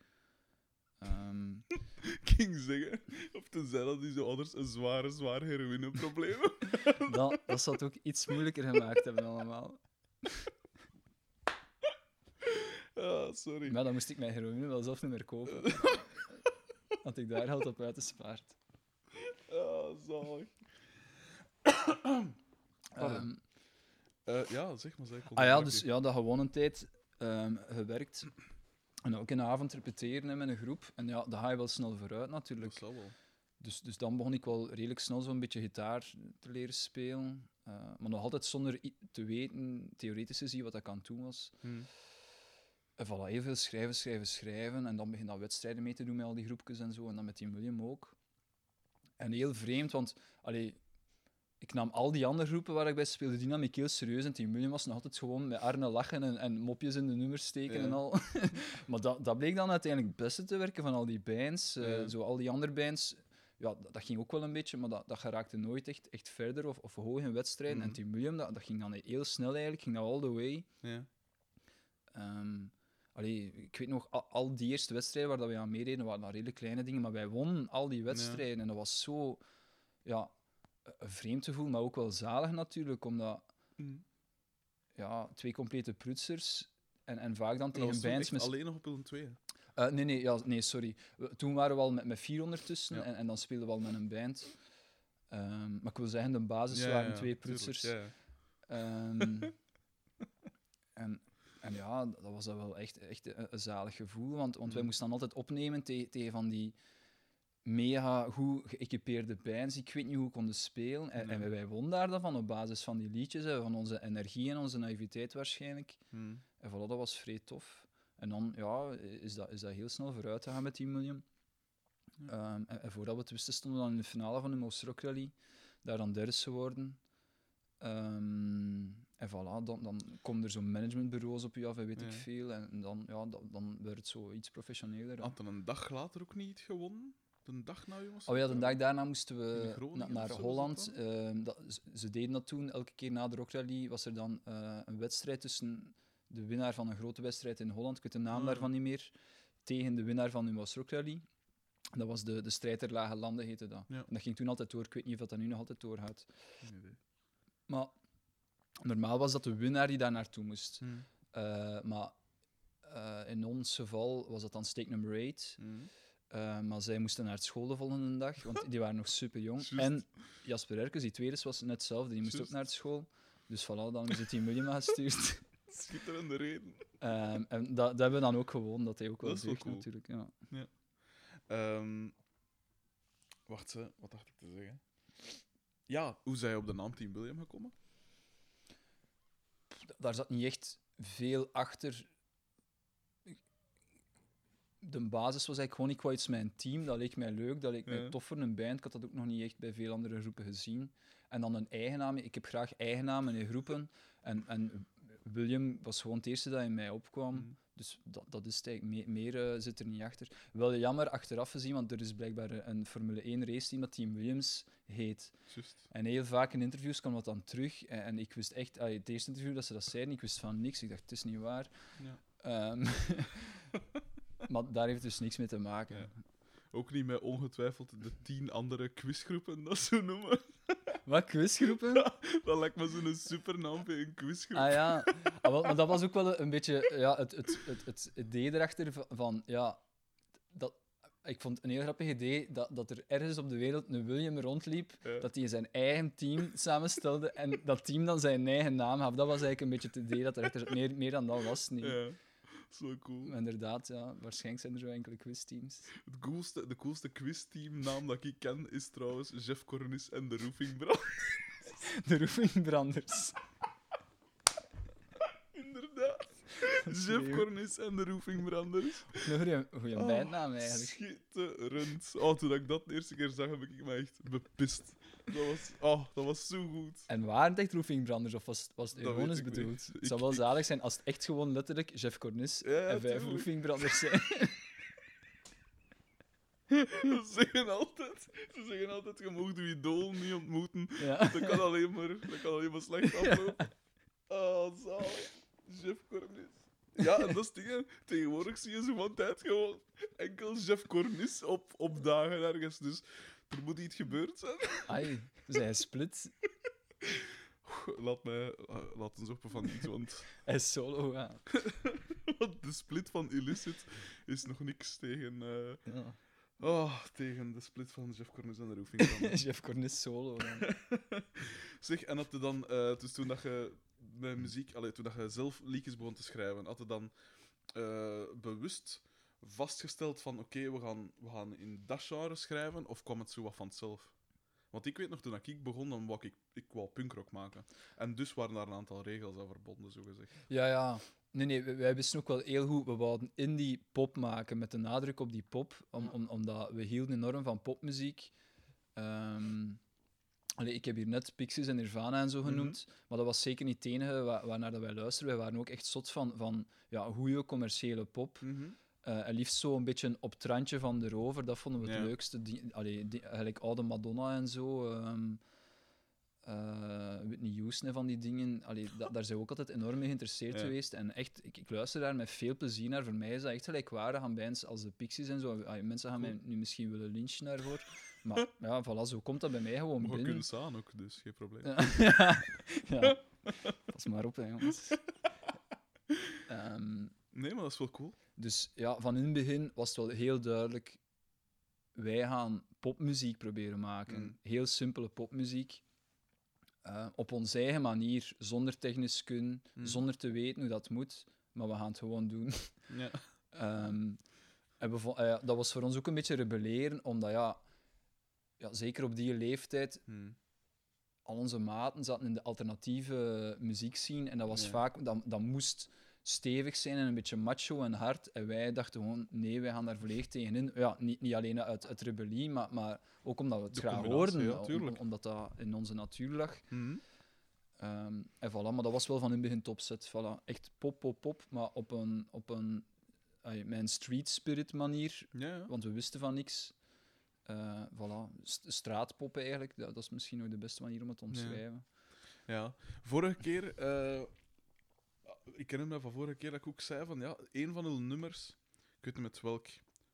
Ik ging zeggen, of te zeggen dat die zo ouders een zware, zwaar heroïneprobleem dat, dat zou het ook iets moeilijker gemaakt hebben allemaal. Ah, sorry. Maar dan moest ik mijn heroïne wel zelf niet meer kopen. Had ik daar geld op uitgespaard. Ah, zalig. Ehm, Eh, ja, zeg maar. Zeg, Ah ja, dus ja, dat gewoon een tijd ehm, gewerkt. En ook een avond repeteren met een groep. En ja, daar ga je wel snel vooruit Dat natuurlijk. wel. Dus, dus dan begon ik wel redelijk snel zo'n beetje gitaar te leren spelen. Eh, maar nog altijd zonder te weten, theoretisch gezien, wat ik aan het doen was. Hm. En voilà, heel veel schrijven, schrijven, schrijven. En dan begin dan wedstrijden mee te doen met al die groepjes en zo. En dan met die William ook. En heel vreemd, want allee, ik nam al die andere groepen waar ik bij speelde, die nam ik heel serieus. En Team William was nog altijd gewoon met Arne lachen en, en mopjes in de nummers steken Ja. en al. maar dat, dat bleek dan uiteindelijk het beste te werken van al die bands. Eh, Ja. Zo al die andere bands, ja, dat, dat ging ook wel een beetje, maar dat, dat geraakte nooit echt, echt verder of, of hoog in wedstrijden. Mhm. En Team William, dat, dat ging dan heel snel eigenlijk, ging dat all the way. Ja. Ehm, allee, ik weet nog, al, al die eerste wedstrijden waar dat we aan meededen, waren dat redelijk kleine dingen, maar wij wonnen al die wedstrijden. En dat was zo ja, vreemd gevoel, maar ook wel zalig natuurlijk, omdat Hm. ja, twee complete prutsers en, en vaak dan tegen toen bands met... alleen nog op Willem 2. Eh, nee, nee, ja, nee, sorry. We- Toen waren we al met, met vier ondertussen Ja. en, en dan speelden we al met een band. Ehm, maar ik wil zeggen, de basis waren twee prutsers. Ja, ja. Ehm, en, en ja, dat was dat wel echt, echt een, een zalig gevoel, want, want wij Mhm. moesten dan altijd opnemen te- tegen van die mega goed geëquipeerde bands ik weet niet hoe konden spelen. En, en wij wonnen daar dan van op basis van die liedjes, hè, van onze energie en onze naïviteit waarschijnlijk. Hm. En voilà, dat was vrij tof. En dan ja, is, dat, is dat heel snel vooruit gegaan met 10 miljoen. Ja. Ehm, en, en voordat we het wisten, stonden we dan in de finale van de Most Rock Rally. Daar dan derde geworden. Ehm, en voilà, dan, dan komen er zo'n managementbureaus op je af en weet ik veel. En dan, ja, dan, dan werd het zo iets professioneler. Had dan een dag later ook niet gewonnen? De dag na jongens. Oh ja, de dag daarna moesten we na- naar Holland. Ehm, dat, ze- deden dat toen. Elke keer na de rockrally was er dan eh, een wedstrijd tussen de winnaar van een grote wedstrijd in Holland, ik weet de naam daarvan niet meer, tegen de winnaar van Numas Rockrally. Dat was de, de strijd der lage landen, heette dat. Ja. En dat ging toen altijd door. Ik weet niet of dat, nu nog altijd doorgaat. Maar normaal was dat de winnaar die daar naartoe moest. Hm. Eh, maar eh, in ons geval was dat dan steek nummer 8. Hm. Eh, maar zij moesten naar school de volgende dag, want die waren nog super jong. En Jasper Erkes, die tweede, was net hetzelfde. Die moest ook naar school. Dus voilà, dan hebben ze 10 miljoen gestuurd. Schitterende reden. Ehm, en dat, dat hebben we dan ook gewoon, dat hij ook wel is cool. natuurlijk. Ja. Ehm, wacht, ze, wat dacht ik te zeggen? Ja, hoe zij op de naam Team William gekomen? Daar zat niet echt veel achter. De basis was eigenlijk gewoon, ik wou iets met een team. Dat leek mij leuk, dat leek mij tof voor een band. Ik had dat ook nog niet echt bij veel andere groepen gezien. En dan een eigen naam. Ik heb graag eigen namen in groepen. En, en William was gewoon het eerste dat in mij opkwam. Hm. Dus dat, dat is eigenlijk. Me- meer eh, zit er niet achter. Wel jammer achteraf gezien, want er is blijkbaar een Formule 1 raceteam dat Team Williams heet. Juist. En heel vaak in interviews kwam dat dan terug. En, en ik wist echt, het eerste interview dat ze dat zeiden, ik wist van niks. Ik dacht, het is niet waar. Ja. Ehm, maar daar heeft dus niks mee te maken. Ja. Ook niet met ongetwijfeld de tien andere quizgroepen, dat zo noemen. Wat, quizgroepen? Dat lijkt me zo'n supernaam voor een quizgroep. Ah ja, ah, maar dat was ook wel een beetje ja, het, het, het, het idee erachter van, ja, dat, ik vond het een heel grappig idee dat, dat er ergens op de wereld een William rondliep, Ja. dat hij zijn eigen team samenstelde en dat team dan zijn eigen naam had. Dat was eigenlijk een beetje het idee dat zat. Meer, meer dan dat was niet. Ja, zo cool. Inderdaad, ja, waarschijnlijk zijn er zo enkele quizteams. Het coolste, de coolste quizteamnaam dat ik ken is trouwens Jeff Cornis en de Roofing Brand. De roofingbranders. Inderdaad. Jeff. Cornis en de Roofing Branders. Een goede, Oh, bijnaam eigenlijk. Schitterend. Oh, toen ik dat de eerste keer zag, heb ik me echt bepist. Dat was, oh, dat was zo goed. En waren het echt roofingbranders of was, het- was het ironisch niet. bedoeld? Ik- Het zou wel zalig zijn als het echt gewoon letterlijk Jeff Cornis Ja, en vijf roofingbranders zijn. Ze zeggen altijd, ze zeggen altijd je mag je idool niet ontmoeten. ja. Dat kan alleen maar, dat kan alleen maar slecht aflopen. Oh, zalig. Jeff Cornis. Ja, en dat is dingen. Tegenwoordig zie je zo van tijd gewoon enkel Jeff Cornis op, op dagen ergens. Dus er moet iets gebeurd zijn. Ai, zij split. Laat mij, eh, laat ons van iets, want, Hij is solo, ja. want de split van Illicit is nog niks tegen, eh, ja. oh, tegen de split van Jeff Cornis en de Roofing. Jeff Cornis solo. Zeg, en had je dan, dus toen dat je met muziek, allee, toen dat je zelf liedjes begon te schrijven, had je dan eh, bewust vastgesteld van oké, we, gaan, we gaan in dat genre schrijven, of kwam het zo wat vanzelf? Want ik weet nog, toen ik begon, dan wou ik, ik wou punkrock maken. En dus waren daar een aantal regels aan verbonden, zo gezegd. Ja, ja. Nee, nee, wij- wisten ook wel heel goed, we wouden indie pop maken, met de nadruk op die pop, om, om, omdat we hielden enorm van popmuziek. Allee, ik heb hier net Pixies en Nirvana en zo Mhm. genoemd, maar dat was zeker niet het enige wa- waarnaar dat wij luisterden. Wij waren ook echt zot van, van ja, goede commerciële pop. Eh, en liefst zo een beetje op het randje van erover, dat vonden we het Ja. leukste. Die, allee, die, eigenlijk oude Madonna en zo. ehm eh, Whitney Houston van die dingen. Allee, da- daar zijn we ook altijd enorm mee geïnteresseerd Ja. geweest. En echt, ik, ik luister daar met veel plezier naar. Voor mij is dat echt gelijkwaardig aan bands als de Pixies en zo. Allee, mensen gaan mij nu misschien willen lynchen daarvoor. Maar ja, voilà, zo komt dat bij mij gewoon Maar we binnen. kunnen samen ook, dus geen probleem. Ja. ja. Pas maar op, hè, jongens. Ehm, Nee, maar dat is wel cool. dus ja, van in het begin was het wel heel duidelijk. Wij gaan popmuziek proberen maken. Mm. Heel simpele popmuziek. Eh, op onze eigen manier, zonder technisch kun, Mm. zonder te weten hoe dat moet. Maar we gaan het gewoon doen. Ja. Ehm, en we eh, dat was voor ons ook een beetje rebelleren, omdat ja, ja, zeker op die leeftijd Hm. al onze maten zaten in de alternatieve muziekscene en dat was Ja. vaak, dat, dat moest stevig zijn en een beetje macho en hard. En wij dachten gewoon, nee, wij gaan daar volledig tegenin. Ja, niet, niet alleen uit, uit rebellie, maar, maar ook omdat we het De graag hoorden, ja, om- omdat dat in onze natuur lag. Hm. Ehm, en voilà, maar dat was wel van in het begin topset. Voilà. Echt pop, pop, pop, maar op een, op een, ay, een street spirit manier, Ja, ja. want we wisten van niks. Eh, voilà, St- straatpop eigenlijk, dat, dat is misschien nog de beste manier om het te omschrijven. Ja. Vorige keer... eh, ik ken me van vorige keer dat ik ook zei van... Ja, een van uw nummers... Ik weet niet met welk...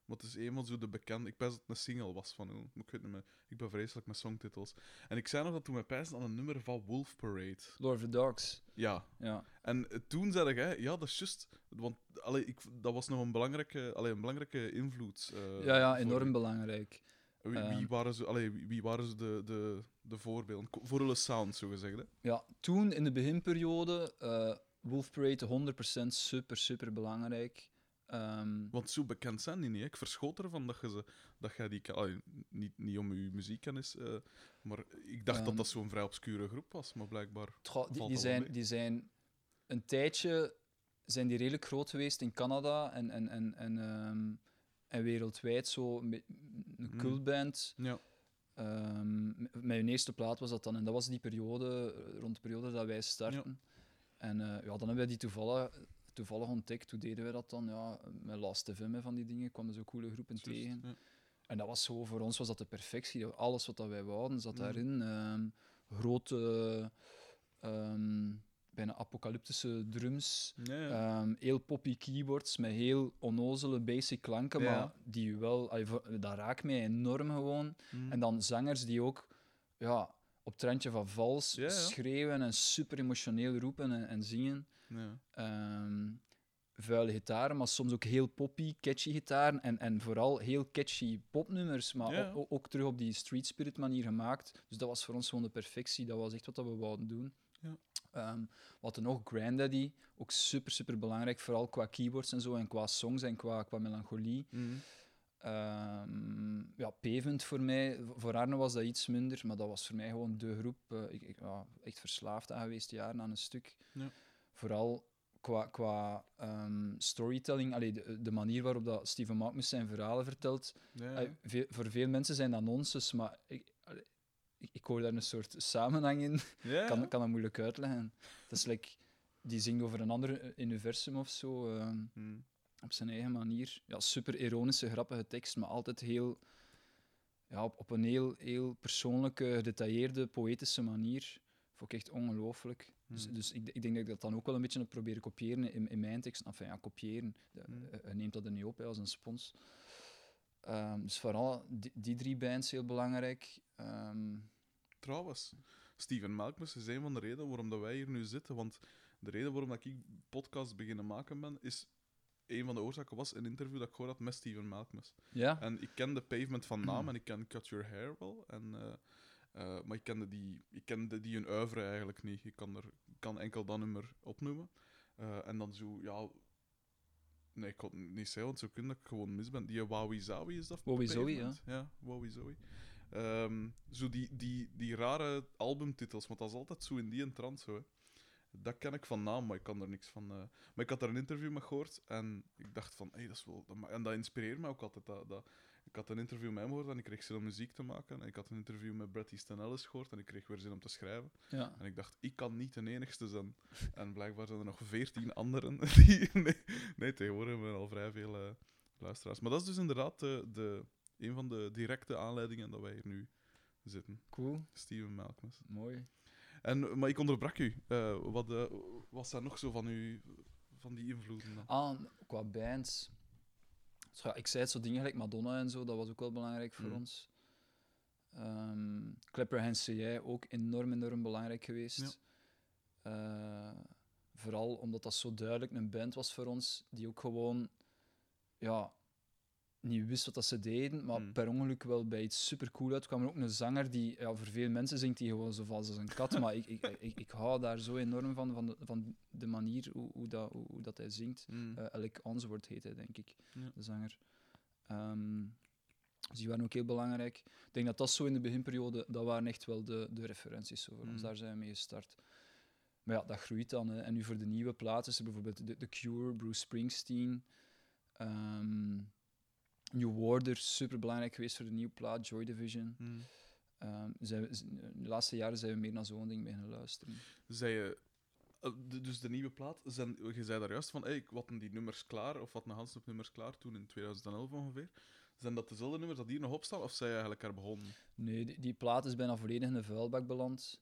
Maar het is een van zo de bekende... Ik pijs dat het een single was van. Maar ik weet niet meer. Ik ben vreselijk met songtitels. En ik zei nog dat toen mij pijs aan een nummer van Wolf Parade. Lord of the Dogs, Ja. ja. En eh, toen zei jij, ja, dat is juist. Want allee, ik, dat was nog een belangrijke, allee, een belangrijke invloed. eh, ja, ja, enorm belangrijk. Wie, wie waren ze, allee, wie, waren ze de, de, de voorbeelden? Voor hulle sound, zo gezegd. Hè? Ja, toen in de beginperiode, eh Wolf Parade 100% super, super belangrijk. Ehm, Want zo bekend zijn die niet. hè. Ik verschoot ervan dat, je ze, dat jij die... niet, niet om je muziekkennis, eh maar ik dacht dat Ehm. dat zo'n vrij obscure groep was. Maar blijkbaar... Tja, die, zijn, mee? die zijn een tijdje zijn die redelijk groot geweest in Canada en, en, en, en, ehm, en wereldwijd. Zo met een Mm. cultband. Ja. Ehm, m- mijn eerste plaat was dat dan. En dat was die periode, rond de periode dat wij starten. En eh, ja, dan hebben wij die toevallig, toevallig ontdekt. Hoe deden wij dat dan? Ja, met Last FM van die dingen kwamen zo coole groepen tegen. ja. En dat was zo, voor ons was dat de perfectie. Alles wat dat wij wouden zat Mhm. daarin. Ehm, grote, ehm, bijna apocalyptische drums. Ja. Ehm, heel poppy keyboards met heel onnozele basic klanken, maar die wel, allee, dat raakt mij enorm gewoon. Mm. En dan zangers die ook ja, op het randje van vals Ja, ja. schreeuwen en super emotioneel roepen en, en zingen. ja. Ehm, vuile gitaren, maar soms ook heel poppy, catchy gitaren en, en vooral heel catchy popnummers, maar ook, ook terug op die street spirit manier gemaakt. Dus dat was voor ons gewoon de perfectie, dat was echt wat we wouden doen. Ja. Ehm, wat er nog, Grandaddy, ook super, super belangrijk, vooral qua keyboards en zo, en qua songs en qua, qua melancholie. Mm. Ehm, ja, Pavement voor mij, voor Arne was dat iets minder, maar dat was voor mij gewoon de groep. eh, ik, ik, ja, echt verslaafd aan geweest, jaren aan een stuk. Ja. Vooral qua, qua ehm, storytelling, allee, de, de manier waarop dat Steven Magnus zijn verhalen vertelt. Ja, ja. Allee, veel- voor veel mensen zijn dat nonsens, maar ik, allee, ik, ik hoor daar een soort samenhang in. Ik kan, kan dat moeilijk uitleggen. Dat is like, die zingt over een ander universum of zo. ehm, Mm. Op zijn eigen manier. Ja, super ironische, grappige tekst, maar altijd heel, ja, op, op een heel, heel persoonlijke, gedetailleerde, poëtische manier. Vond ik echt ongelooflijk. Dus, Mm. dus ik, ik denk dat ik dat dan ook wel een beetje heb proberen kopiëren in, in mijn tekst. Enfin, ja, kopiëren. De- Mm. eh, Je neemt dat er niet op hè, als een spons. Ehm, dus vooral die, die drie bands heel belangrijk. Ehm, Trouwens, Steven Malkmus is een van de redenen waarom dat wij hier nu zitten. Want de reden waarom dat ik podcast beginnen maken ben, is een van de oorzaken was een interview dat ik gehoord had met Steven Malkmus. ja, En ik kende Pavement van naam en ik ken Cut Your Hair wel. En, eh, eh, maar ik kende, die, ik kende die een oeuvre eigenlijk niet. Ik kan, er, ik kan enkel dat nummer opnoemen. Eh, en dan zo, ja... Nee, ik kon het niet zeggen, want zo kun dat ik gewoon mis ben. Die Wowie Zowie is dat? Wowie Zowie, Pavement? Ja, Wowie Zowie. Ehm, zo die, die, die rare albumtitels, want dat is altijd zo in die een trant zo. Hè. Dat ken ik van naam, maar ik kan er niks van. eh. Maar ik had daar een interview mee gehoord en ik dacht van, hey, dat is wel. En dat inspireert mij ook altijd. Dat, dat, ik had een interview met hem gehoord en ik kreeg zin om muziek te maken. En ik had een interview met Bret Easton Ellis gehoord en ik kreeg weer zin om te schrijven. ja. En ik dacht, ik kan niet de enigste zijn. En blijkbaar zijn er nog veertien anderen die. Nee, nee, tegenwoordig hebben we al vrij veel eh, luisteraars. Maar dat is dus inderdaad de, de, een van de directe aanleidingen dat wij hier nu zitten. Cool, Steven Malkmus. mooi. En, maar ik onderbrak u. Eh, wat, eh, wat zijn nog zo van, u, van die invloeden dan? Ah, qua bands. Dus ja, ik zei het, zo dingen gelijk Madonna en zo, dat was ook wel belangrijk voor Mm. ons. Ehm Clapper jij ook enorm, enorm belangrijk geweest. Eh, vooral omdat dat zo duidelijk een band was voor ons, die ook gewoon ja, niet wist wat dat ze deden, maar Mm. per ongeluk wel bij iets super cool uit. kwam er ook een zanger die, ja, voor veel mensen zingt die gewoon zo vals als een kat, maar ik, ik, ik, ik hou daar zo enorm van, van de, van de manier hoe, hoe, dat, hoe, hoe dat hij zingt. Mm. Alec Answorth heet hij, denk ik, Ja. de zanger. Ehm, dus die waren ook heel belangrijk. Ik denk dat dat zo in de beginperiode, dat waren echt wel de, de referenties voor ons. Mm. Daar zijn we mee gestart. Maar ja, dat groeit dan. Hè. En nu voor de nieuwe platen is er bijvoorbeeld The, The Cure, Bruce Springsteen. ehm New Order, super belangrijk geweest voor de nieuwe plaat, Joy Division. Mm. Ehm, zijn we, z- de laatste jaren zijn we meer naar zo'n ding beginnen luisteren. Zei je, eh, dus de nieuwe plaat, zijn, je zei daar juist van, hey, ik had die nummers klaar, of wat een Hansnop nummers klaar, toen in 2011 ongeveer. Zijn dat dezelfde nummers dat hier nog op staan, of zijn je eigenlijk er begonnen? Nee, die, die plaat is bijna volledig in de vuilbak beland.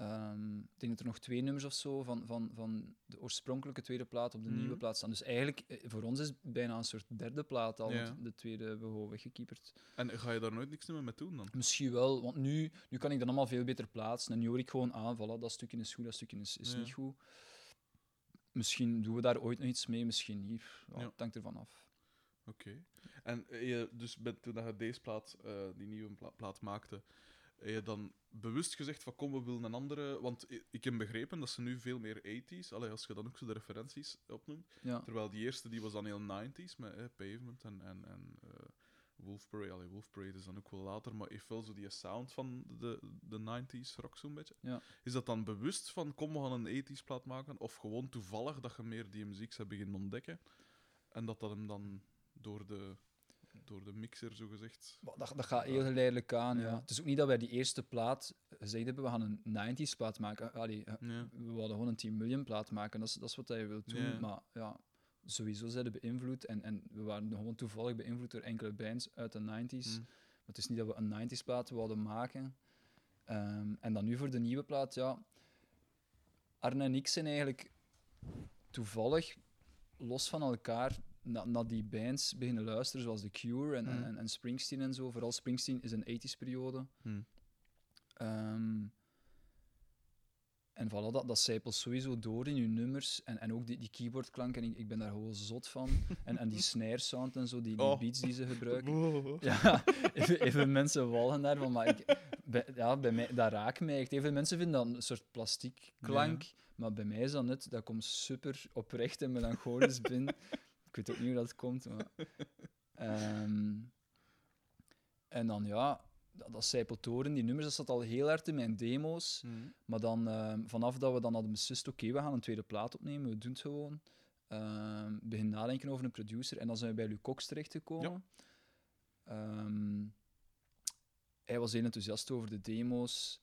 Ehm, ik denk dat er nog twee nummers of zo van, van, van de oorspronkelijke tweede plaat op de Mhm. nieuwe plaat staan. Dus eigenlijk, eh, voor ons is het bijna een soort derde plaat al, Ja. de tweede hebben we gewoon weggekieperd. En ga je daar nooit niks meer mee doen dan? Misschien wel, want nu, nu kan ik dat allemaal veel beter plaatsen. En nu hoor ik gewoon aan, voilà, dat stukje is goed, dat stukje is, is Ja. niet goed. Misschien doen we daar ooit nog iets mee, misschien niet. Ja, Ja. Hangt ervan af. Oké. En eh, je, dus bent, toen dat je deze plaat, eh, die nieuwe pla- plaat maakte, heb je dan bewust gezegd van kom, we willen een andere... Want ik heb begrepen dat ze nu veel meer 80s, allee, als je dan ook zo de referenties opnoemt, Ja. terwijl die eerste die was dan heel 90s, met eh, Pavement en, en, en eh, Wolf Parade. Allee, Wolf Parade is dan ook wel later, maar heeft wel zo die sound van de, de 90s rock zo'n beetje. Ja. Is dat dan bewust van kom, we gaan een 80s plaat maken, of gewoon toevallig dat je meer die muziek zou beginnen ontdekken en dat dat hem dan door de, door de mixer, zo gezegd. Maar Dat, dat gaat heel geleidelijk aan. Ja. Ja. Het is ook niet dat wij die eerste plaat gezegd hebben, we gaan een 90s plaat maken. Allee, eh, Ja. we wilden gewoon een 10 miljoen plaat maken. Dat is, dat is wat je wilt doen. Ja. Maar ja, sowieso zijn we beïnvloed. En, en we waren gewoon toevallig beïnvloed door enkele bands uit de 90s. Mm. Maar het is niet dat we een 90s plaat wilden maken. Ehm, en dan nu voor de nieuwe plaat, ja. Arne en ik zijn eigenlijk toevallig los van elkaar naar na die bands beginnen luisteren, zoals The Cure en, en, Mm. en, en Springsteen en zo. Vooral Springsteen is een 80s periode. Hmm. Ehm, en voilà, dat, dat zijpelt sowieso door in je nummers. En, en ook die, die keyboardklanken, ik, ik ben daar gewoon zot van. En, en die snare sound en zo, die, die Oh. beats die ze gebruiken. Ja, even, even mensen walgen daarvan, maar ik, bij, ja, bij mij, dat raakt mij echt. Even mensen vinden dat een soort plastiek klank, maar bij mij is dat net, dat komt super oprecht en melancholisch binnen. Ik weet ook niet hoe dat komt, maar... Ehm, en dan, ja, dat, dat zijpelt door in die nummers, dat zat al heel hard in mijn demo's. Hmm. Maar dan, ehm, vanaf dat we dan hadden beslist, oké, we gaan een tweede plaat opnemen, we doen het gewoon. Ehm begin nadenken over een producer. En dan zijn we bij Luc Cox terechtgekomen. Ehm, hij was heel enthousiast over de demo's.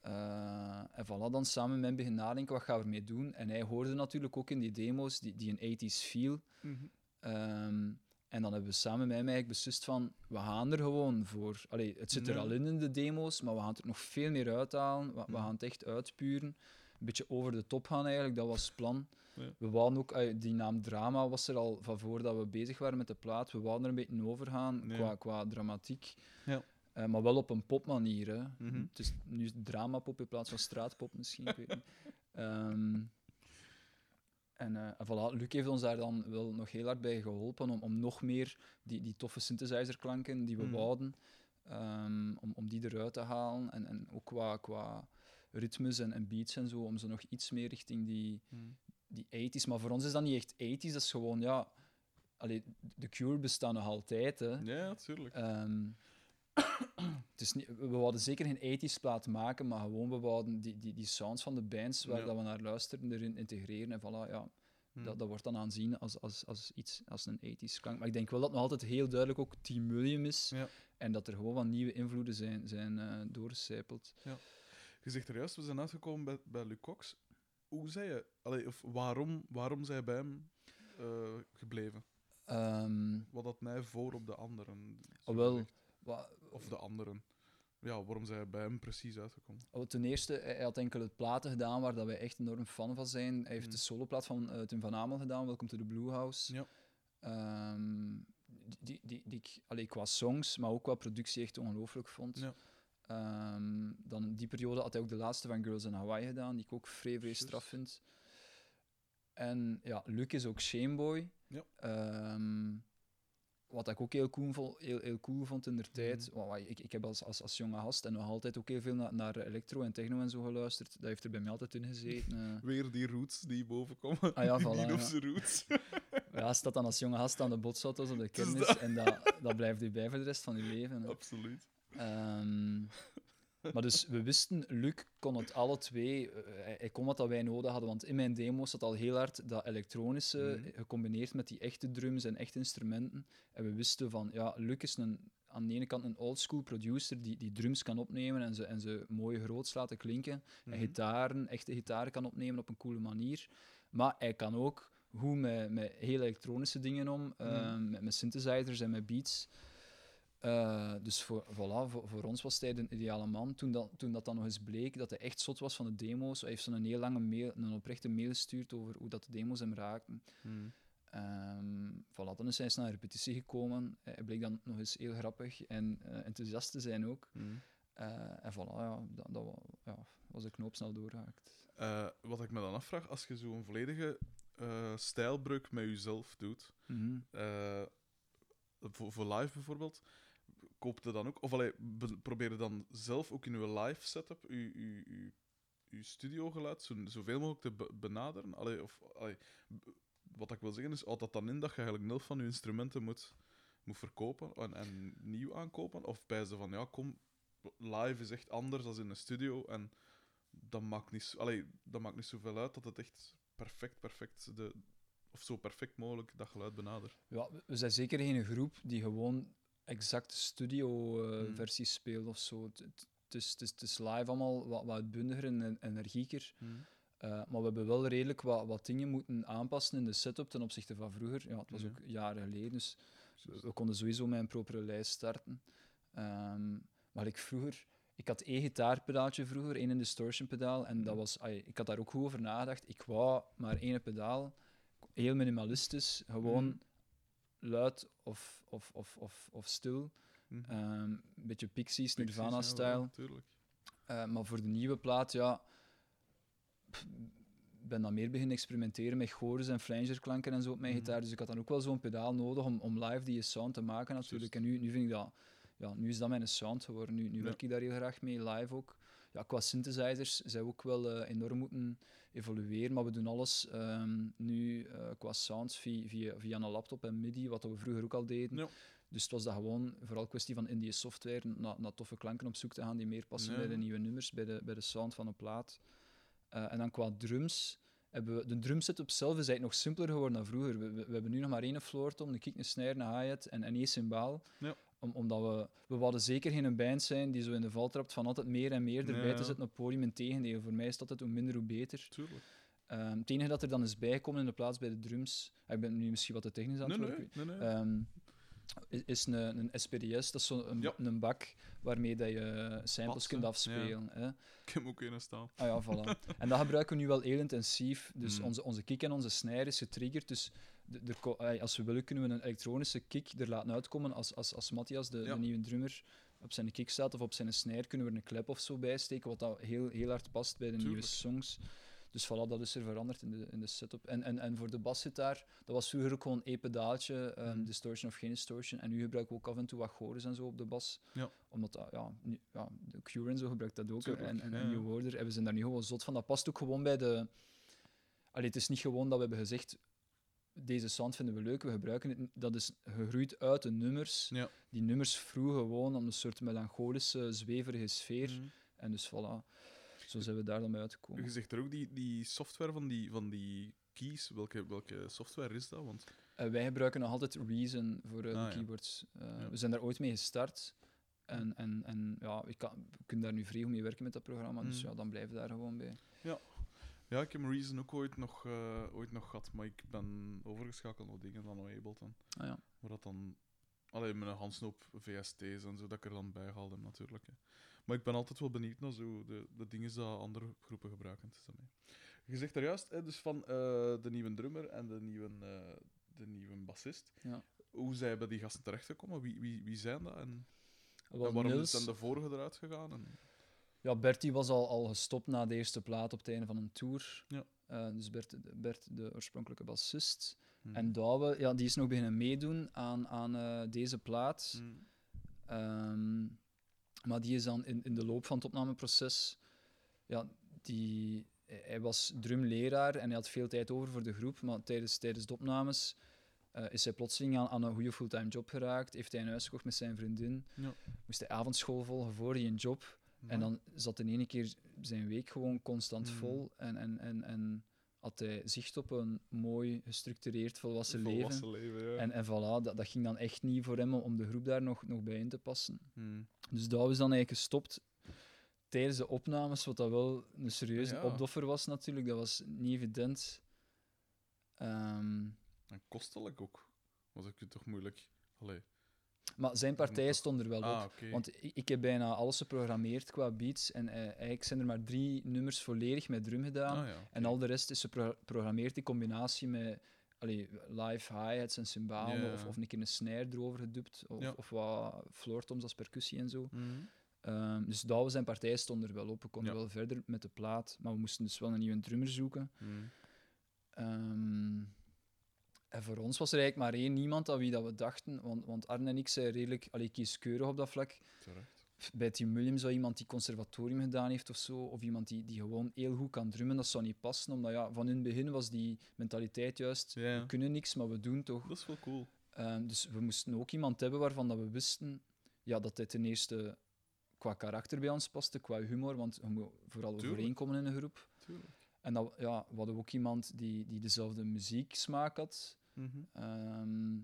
Eh, en voilà, dan samen met hem begin nadenken, wat gaan we ermee doen? En hij hoorde natuurlijk ook in die demo's die, die een 80s feel. Mhm. Ehm, en dan hebben we samen met hem eigenlijk beslist van, we gaan er gewoon voor. Allee, het zit er al in in de demo's, maar we gaan het er nog veel meer uithalen. We, we Mhm. gaan het echt uitpuren. Een beetje over de top gaan eigenlijk, dat was het plan. Ja. We wouden ook, die naam Drama was er al van voordat we bezig waren met de plaat. We wouden er een beetje over gaan qua, qua dramatiek. Ja. Eh, maar wel op een popmanier. Hè. Mhm. Het is nu dramapop in plaats van straatpop misschien. ik weet niet. Ehm, en en voilà, Luc heeft ons daar dan wel nog heel hard bij geholpen om, om nog meer die, die toffe synthesizerklanken die we Mhm. wouden, ehm, om, om die eruit te halen. En, en ook qua, qua ritmes en, en beats en zo, om ze nog iets meer richting die, Hmm. die 80s. Maar voor ons is dat niet echt 80s, dat is gewoon, ja... Allee, de Cure bestaan nog altijd, hè. Ja, natuurlijk. Ehm, het is niet, we wouden zeker geen 80s plaat maken, maar gewoon we wouden die, die, die sounds van de bands waar Ja. dat we naar luisteren erin integreren. En voilà, ja, Hmm. dat, dat wordt dan aanzien als, als, als iets, als een 80s klank. Maar ik denk wel dat het nog altijd heel duidelijk ook Team William is. Ja. En dat er gewoon wat nieuwe invloeden zijn, zijn eh doorgecijpeld. Je zegt er juist, we zijn uitgekomen bij, bij Luc Cox. Hoe zei je, allee, of waarom, waarom zij bij hem eh, gebleven? Ehm, Wat had mij voor op de anderen? oh, wel, gezegd? Of de anderen. Ja, waarom zij bij hem precies uitgekomen? Oh, ten eerste, hij hij had enkele platen gedaan waar dat wij echt enorm fan van zijn. Hij heeft Mhm. de soloplaat van eh, Tim van Amel gedaan, Welcome to the Blue House. Ja. Ehm, die, die, die ik allee, qua songs, maar ook qua productie echt ongelooflijk vond. Ja. Ehm, dan in die periode had hij ook de laatste van Girls in Hawaii gedaan, die ik ook vrij, vrij straf vind. En ja, Luc is ook Shameboy. Ja. Ehm, wat ik ook heel cool, vo- heel, heel cool vond in de tijd. Mhm. wa- ik, ik heb als, als, als jonge gast en nog altijd ook heel veel na- naar electro en techno en zo geluisterd. Dat heeft er bij mij altijd in gezeten. eh. Weer die roots die boven komen. Ah ja, die voilà, roots. ja, staat dan als jonge gast aan de botsauto's op de is kermis dat. en dat, dat blijft u bij voor de rest van je leven. hè. Absoluut. Ehm, maar dus we wisten, Luc kon het alle twee, eh, hij, hij kon wat dat wij nodig hadden, want in mijn demo zat al heel hard dat elektronische, Mhm. gecombineerd met die echte drums en echte instrumenten. En we wisten van, ja, Luc is een, aan de ene kant een oldschool producer die, die drums kan opnemen en ze, en ze mooi groots laten klinken. En Mhm. gitaren, echte gitaren kan opnemen op een coole manier. Maar hij kan ook goed met, met heel elektronische dingen om, Mhm. eh, met, met synthesizers en met beats. Eh, dus voor, voilà, voor, voor ons was hij de ideale man. Toen dat, toen dat dan nog eens bleek dat hij echt zot was van de demo's, hij heeft zo'n heel lange mail, een oprechte mail gestuurd over hoe dat de demo's hem raakten. Mm. Ehm voilà, dan is hij eens naar een repetitie gekomen. Hij bleek dan nog eens heel grappig en eh, enthousiast te zijn ook. Mm. Eh, en voilà, ja, dat, dat ja, was de knoop snel doorgehaakt. Eh, wat ik me dan afvraag, als je zo'n volledige eh, stijlbreuk met jezelf doet, Mhm. eh, voor, voor live bijvoorbeeld, koop je dan ook, of allee, be- probeer je dan zelf ook in je live setup, je, je, je, je studiogeluid zo, zoveel mogelijk te be- benaderen? Allee, of, allee, wat ik wil zeggen is, houdt dat dan in dat je eigenlijk nul van je instrumenten moet, moet verkopen en, en nieuw aankopen? Of bij ze van, ja, kom, live is echt anders dan in een studio en dat maakt niet, allee, dat maakt niet zoveel uit dat het echt perfect, perfect, de, of zo perfect mogelijk dat geluid benadert. Ja, we zijn zeker geen groep die gewoon exact studio-versies speelt of zo. Het- is, live allemaal wat, wat uitbundiger en en energieker. Eh, maar we hebben wel redelijk wat, wat dingen moeten aanpassen in de setup ten opzichte van vroeger. Ja, het was Ja. ook jaren geleden, dus we, we konden sowieso met een propere lijst starten. Ehm, maar ik vroeger, ik had één gitaarpedaaltje vroeger, één distortion pedaal, en dat was, ik had daar ook goed over nagedacht. Ik wou maar één pedaal, heel minimalistisch, gewoon luid of, of, of, of, of stil. Mhm. Ehm, een beetje Pixies, ja, tuurlijk. Eh, maar voor de nieuwe plaat, ja, pff, ben dan meer beginnen experimenteren met chorus en flangerklanken en zo op mijn Mhm. gitaar. Dus ik had dan ook wel zo'n pedaal nodig om, om live die sound te maken natuurlijk. En nu, nu vind ik dat, ja, nu is dat mijn sound geworden. Nu, nu Ja. werk ik daar heel graag mee, live ook. Ja, qua synthesizers zijn we ook wel eh, enorm moeten evolueren, maar we doen alles ehm, nu eh, qua sounds via, via, via een laptop en MIDI, wat we vroeger ook al deden. Ja. Dus het was dat gewoon vooral kwestie van in die software naar, toffe klanken op zoek te gaan die meer passen Ja. bij de nieuwe nummers, bij de, bij de sound van een plaat. Eh, en dan qua drums, hebben we, de drumsetup zelf is eigenlijk nog simpeler geworden dan vroeger. We, we, we hebben nu nog maar één floor tom, een kick, een snare, een hi-hat en, en één cymbaal. Ja. Om, omdat we, we wilden zeker geen band zijn die zo in de val trapt van altijd meer en meer erbij Ja, te ja. zitten op het podium. Integendeel, voor mij is dat altijd hoe minder hoe beter. Tuurlijk. Ehm, het enige dat er dan is bijgekomen in de plaats bij de drums, ah, ik ben nu misschien wat te technisch aan het Nee, nee, nee. nee. Ehm, is, is een, een SPDS, dat is zo'n Ja. een bak waarmee dat je samples kunt afspelen. Hè? Ik heb ook een staan. Ah ja, voilà. en dat gebruiken we nu wel heel intensief. Dus Mm. onze, onze kick en onze snare is getriggerd. Dus de, als we willen, kunnen we een elektronische kick er laten uitkomen. Als, als, als Matthias, de, Ja. de nieuwe drummer, op zijn kick staat of op zijn snare, kunnen we er een klep of zo bij steken, wat dat heel, heel hard past bij de nieuwe songs. Dus voilà, dat is er veranderd in de, in de setup. En, en, en voor de basgitaar, dat was vroeger ook gewoon één pedaaltje, ehm, Mhm. distortion of geen distortion. En nu gebruiken we ook af en toe wat chorus en zo op de bas. Ja. Omdat dat, ja, nu, ja, de Cure en zo gebruikt dat ook. Tuurlijk, En, en, ja, en ja. New Order. En we zijn daar nu gewoon zot van. Dat past ook gewoon bij de... Allee, het is niet gewoon dat we hebben gezegd, deze sound vinden we leuk, we gebruiken het. Dat is gegroeid uit de nummers. Ja. Die nummers vroegen gewoon om een soort melancholische, zweverige sfeer. Mhm. En dus voilà, zo zijn we daar dan bij uitgekomen. Je zegt er ook die, die software van die, van die keys. Welke, welke software is dat? Want Eh, wij gebruiken nog altijd Reason voor eh, Ah, de ja. keyboards. Eh, Ja. We zijn daar ooit mee gestart. En, en, en ja, ik kan, we kunnen daar nu vrij goed mee werken met dat programma. Dus Mhm. ja, dan blijven we daar gewoon bij. ja, ik heb Reason ook ooit nog, eh, ooit nog gehad, maar ik ben overgeschakeld naar dingen dan Ableton. Ah, ja. Dat dan... Alleen met een handsnoep VST's en zo, dat ik er dan bij haalde natuurlijk. Hè. Maar ik ben altijd wel benieuwd naar zo de, de dingen die andere groepen gebruiken. Je zegt daar juist, hè, dus van eh, de nieuwe drummer en de nieuwe, eh, de nieuwe bassist. Ja. Hoe zijn bij die gasten terechtgekomen? Wie, wie, wie zijn dat? En, waarom Niels- zijn de vorige eruit gegaan? En, Ja, Bertie was al, al gestopt na de eerste plaat op het einde van een tour. Ja. Eh, dus Bert, Bert, de oorspronkelijke bassist. Hmm. En Douwe, ja, die is nog beginnen meedoen aan, aan eh, deze plaat. Hmm. Ehm, maar die is dan in, in de loop van het opnameproces... Ja, die, hij was drumleraar en hij had veel tijd over voor de groep. Maar tijdens, tijdens de opnames eh, is hij plotseling aan, aan een goede fulltime job geraakt. Heeft hij een huis gekocht met zijn vriendin. Ja. Moest hij avondschool volgen voor die job. En dan zat in ene keer zijn week gewoon constant Mhm. vol. En, en, en, en had hij zicht op een mooi, gestructureerd, volwassen, Volwassen leven. leven, ja. En, en voilà, dat, dat ging dan echt niet voor hem om de groep daar nog, nog bij in te passen. Hmm. Dus dat was dan eigenlijk gestopt tijdens de opnames, wat dat wel een serieuze Ja. opdoffer was natuurlijk. Dat was niet evident. Ehm, En kostelijk ook. Kun je toch moeilijk... Allee. Maar zijn partij stond er wel Ah, op. Want ik, ik heb bijna alles geprogrammeerd qua beats. En eh, eigenlijk zijn er maar drie nummers volledig met drum gedaan. Ah, ja, En al de rest is geprogrammeerd in combinatie met allee, live hi-hats en cymbalen. Of, of een keer een snare erover gedubt. Of, Ja. of wat floortoms als percussie en zo. Mhm. Ehm, dus dat was zijn partij stond er wel op. We konden Ja. wel verder met de plaat. Maar we moesten dus wel een nieuwe drummer zoeken. Ehm, en voor ons was er eigenlijk maar één iemand aan wie dat we dachten. Want, want Arne en ik zijn redelijk allee, kieskeurig op dat vlak. Terecht. Bij Team William zou iemand die conservatorium gedaan heeft of zo, of iemand die, die gewoon heel goed kan drummen, dat zou niet passen. Omdat ja, van in het begin was die mentaliteit juist, we kunnen niks, maar we doen toch. Dat is wel cool. Ehm, dus we moesten ook iemand hebben waarvan dat we wisten ja, dat hij ten eerste qua karakter bij ons paste, qua humor, want je moet vooral Tuurlijk. overeenkomen in een groep. Tuurlijk. En dat, ja, we hadden ook iemand die, die dezelfde muzieksmaak had. Mhm. Ehm,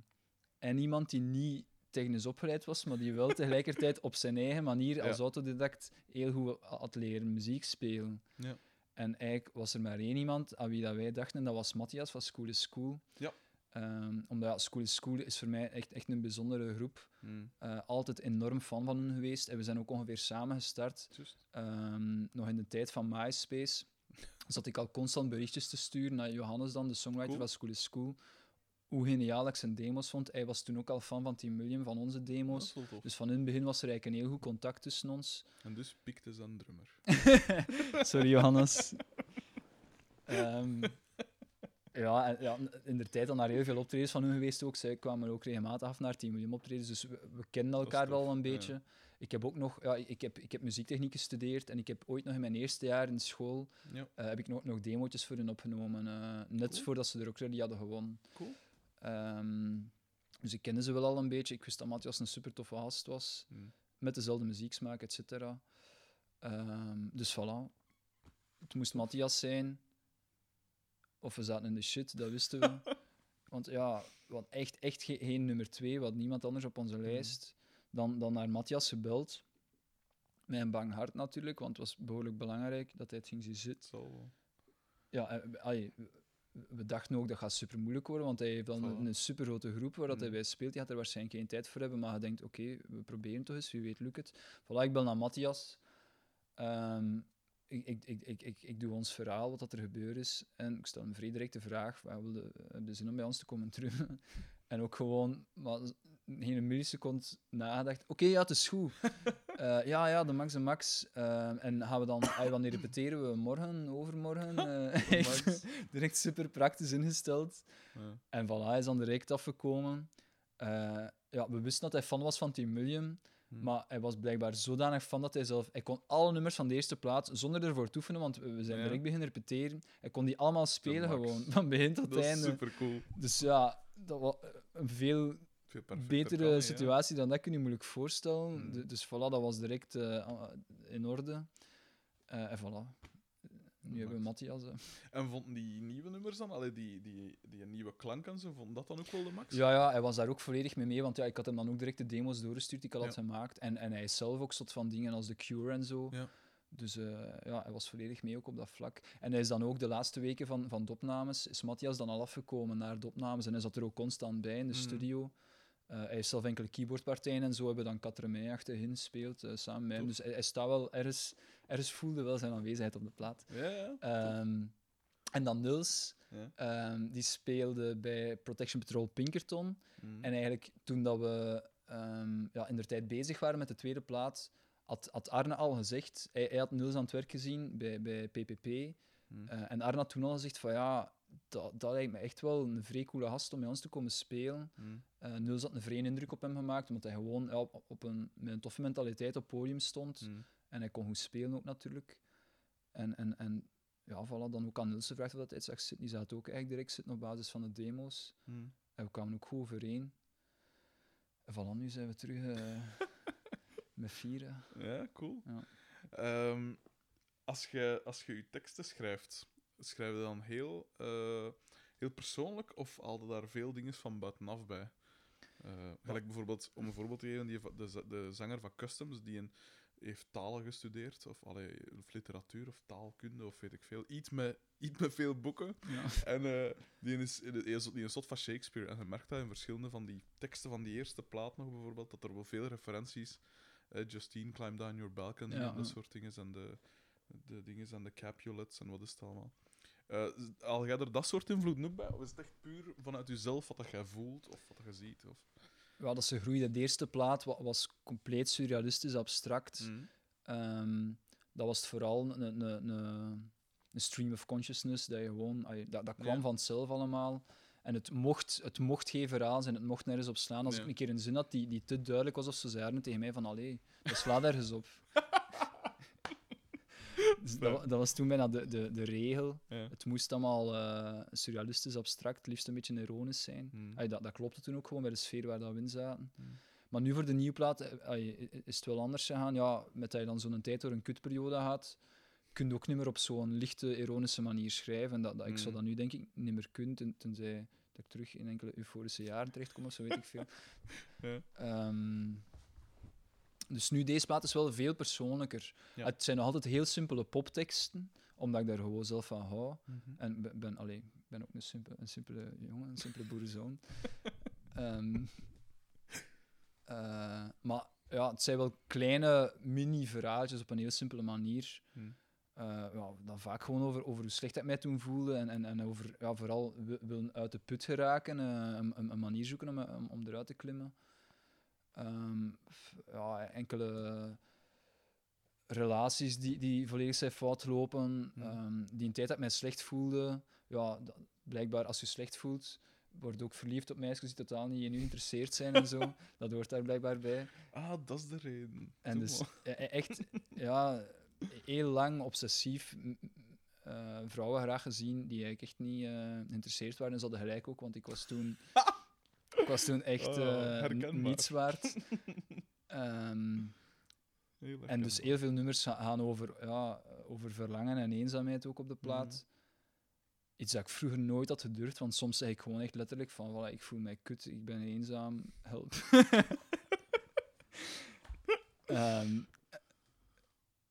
en iemand die niet technisch opgeleid was, maar die wel tegelijkertijd op zijn eigen manier als Ja. autodidact heel goed had leren muziek spelen. Ja. En eigenlijk was er maar één iemand aan wie dat wij dachten, en dat was Matthias van School is School. Ja. Ehm, omdat ja, School is School is voor mij echt, echt een bijzondere groep. Mhm. Eh, altijd enorm fan van hen geweest. En we zijn ook ongeveer samen gestart. Ehm, nog in de tijd van MySpace zat ik al constant berichtjes te sturen naar Johannes dan, de songwriter Cool. van School is School. Hoe geniaal ik zijn demos vond. Hij was toen ook al fan van Team William, van onze demo's. Dus van in het begin was er eigenlijk een heel goed contact tussen ons. En dus pikte ze een drummer. Sorry, Johannes. Ehm, ja, en, ja, in de tijd dan naar heel veel optredens van hun geweest ook. Zij kwamen ook regelmatig af naar Team William optredens, dus we, we kennen is elkaar wel een ja. beetje. Ik heb ook nog, ja, ik heb, ik heb muziektechniek gestudeerd en ik heb ooit nog in mijn eerste jaar in school Ja. eh, heb ik nog, nog demootjes voor hen opgenomen, eh, net Cool. voordat ze de Rock Rally hadden gewonnen. Cool. Ehm, dus ik kende ze wel al een beetje. Ik wist dat Matthias een super toffe gast was Mhm. met dezelfde muzieksmaak, et cetera. Ehm, dus voilà. Het moest Matthias zijn. Of we zaten in de shit, dat wisten we. Want ja, hadden echt, echt ge- geen nummer twee, we hadden niemand anders op onze lijst. Dan, dan naar Matthias gebeld. Met een bang hart natuurlijk, want het was behoorlijk belangrijk dat hij het ging zien zitten. Ja, eh, allee, we- dachten ook dat gaat super moeilijk worden, want hij heeft dan een, super grote groep waar dat hij Mm. bij speelt. Die gaat er waarschijnlijk geen tijd voor hebben, maar je denkt, oké, we proberen toch eens, wie weet lukt het. Voilà, ik bel naar Matthias. Ehm, ik, ik, ik, ik, ik, ik doe ons verhaal, wat dat er gebeurd is. En ik stel hem vrij direct de vraag, "Wat wilde, heb je zin om bij ons te komen terug? en ook gewoon, maar geen milliseconde nagedacht. Oké, ja, het is goed. Eh, ja, ja, de max en max. Eh, en gaan we dan, ah, wanneer repeteren we? Morgen, overmorgen? Eh, echt. Direct super praktisch ingesteld. Ja. En voilà, hij is dan direct afgekomen. Eh, ja, we wisten dat hij fan was van Team William. Hm. Maar hij was blijkbaar zodanig fan dat hij zelf... Hij kon alle nummers van de eerste plaat, zonder ervoor te oefenen, want we zijn Ja. direct beginnen repeteren. Hij kon die allemaal spelen gewoon, van begin tot Dat einde. super cool. Dus ja, dat was een veel Veel betere kan situatie dan dat kun je moeilijk voorstellen. Hmm. Du- Dus voilà, dat was direct eh, in orde. Eh, en voilà. Nu hebben we Matthias. hè. En vonden die nieuwe nummers dan, allee, die, die, die nieuwe klank en zo, vond dat dan ook wel de max? Ja, ja, hij was daar ook volledig mee mee, want ja, ik had hem dan ook direct de demo's doorgestuurd die ik al had Ja. gemaakt. En, en hij is zelf ook soort van dingen als The Cure en zo. Ja. Dus eh, ja, hij was volledig mee ook op dat vlak. En hij is dan ook de laatste weken van, van de opnames, is Matthias dan al afgekomen naar de opnames en hij zat er ook constant bij in de Mhm. studio. Eh, hij heeft zelf enkele keyboardpartijen en zo hebben dan Katremei achterin gespeeld, eh, samen met hem. Tof. Dus hij, hij staat wel ergens, ergens voelde wel zijn aanwezigheid op de plaat. Ja, ja. Ehm, en dan Nils, Ja. ehm, die speelde bij Protection Patrol Pinkerton. Mhm. En eigenlijk toen dat we ehm, ja, in de tijd bezig waren met de tweede plaat, had, had Arne al gezegd, hij, hij had Niels aan het werk gezien bij, bij PPP. Mhm. eh, en Arne had toen al gezegd van ja, dat, dat lijkt me echt wel een vrij coole gast om bij ons te komen spelen. Mhm. Eh Niels had een vrije indruk op hem gemaakt, omdat hij gewoon ja, op, op een, met een toffe mentaliteit op het podium stond. Mhm. En hij kon goed spelen ook natuurlijk. En, en, en ja, voilà, dan ook aan Niels gevraagd of dat hij zag zitten. Die zat ook eigenlijk direct zitten op basis van de demo's. Mhm. En we kwamen ook goed overeen. En voilà, nu zijn we terug eh, met vieren. Ja, cool. Ja. Ehm, als je als je, je teksten schrijft, schrijf je dan heel, eh, heel persoonlijk of haal je daar veel dingen van buitenaf bij? Eh gelijk bijvoorbeeld, om een voorbeeld te geven, die, de, de zanger van Customs, die een, heeft talen gestudeerd, of, allee, of literatuur of taalkunde, of weet ik veel. Iets met, iets met veel boeken. Ja. En eh, die is, die is die is zot van Shakespeare. En je merkt dat in verschillende van die teksten van die eerste plaat nog bijvoorbeeld, dat er wel veel referenties. eh, Justine, Climb Down Your Balcony Ja, en dat soort dingen. En de, de dingen en de Capulets en wat is het allemaal. Eh al jij er dat soort invloeden ook bij? Of is het echt puur vanuit jezelf wat dat jij voelt of wat dat je ziet? Of... ja, dat ze groeide. De eerste plaat wa- was compleet surrealistisch, abstract. Mm. Ehm, dat was vooral een, een, een, een stream of consciousness, dat, je gewoon, dat, dat kwam Ja. van het zelf allemaal. En het mocht, het mocht geen verhaal zijn, het mocht nergens op slaan. Als Ja. ik een keer een zin had die, die te duidelijk was, of ze zeiden tegen mij van, allee, dat slaat ergens op. dat, dat was toen bijna de, de, de regel. Ja. Het moest allemaal eh, surrealistisch, abstract, liefst een beetje ironisch zijn. Mm. Ai, dat, dat klopte toen ook gewoon bij de sfeer waar dat we in zaten. Mm. Maar nu voor de nieuwe plaat eh, is het wel anders gegaan. Ja, met dat je dan zo'n tijd door een kutperiode gaat, kun je ook niet meer op zo'n lichte, ironische manier schrijven. En dat, dat, ik zou Mm. dat nu denk ik niet meer kunnen, ten- tenzij dat ik terug in enkele euforische jaren terechtkom of zo, weet ik veel. Ja. Ehm, dus nu, deze plaat is wel veel persoonlijker. Ja. Het zijn nog altijd heel simpele popteksten, omdat ik daar gewoon zelf van hou. Mhm. En ben, ben, allee, ben ook een simpele, een simpele jongen, een simpele boerenzoon. Ehm, eh, maar ja, het zijn wel kleine mini-verhaaltjes op een heel simpele manier. Hmm. Eh, ja, dan vaak gewoon over, over hoe slecht ik mij toen voelde en, en, en over ja, vooral wi- willen uit de put geraken, eh, een, een, een manier zoeken om, om, om eruit te klimmen. Ehm, ja, enkele relaties die, die volledig zijn fout lopen, ehm, die een tijd dat ik mij slecht voelde. Ja, dat- blijkbaar als je slecht voelt, word ook verliefd op meisjes die totaal niet in u geïnteresseerd zijn en zo. Dat hoort daar blijkbaar bij. Ah, dat is de reden. En Doe dus maar. e- e- echt, ja, heel lang obsessief eh, vrouwen graag gezien die eigenlijk echt niet eh, geïnteresseerd waren. En ze hadden gelijk ook, want ik was toen, ik was toen echt Oh, eh, niets waard. Ehm, en dus heel veel nummers ga- gaan over, ja, over verlangen en eenzaamheid ook op de plaat. Mhm. Iets dat ik vroeger nooit had gedurfd, want soms zeg ik gewoon echt letterlijk van, voilà, ik voel mij kut, ik ben eenzaam, help. Ehm,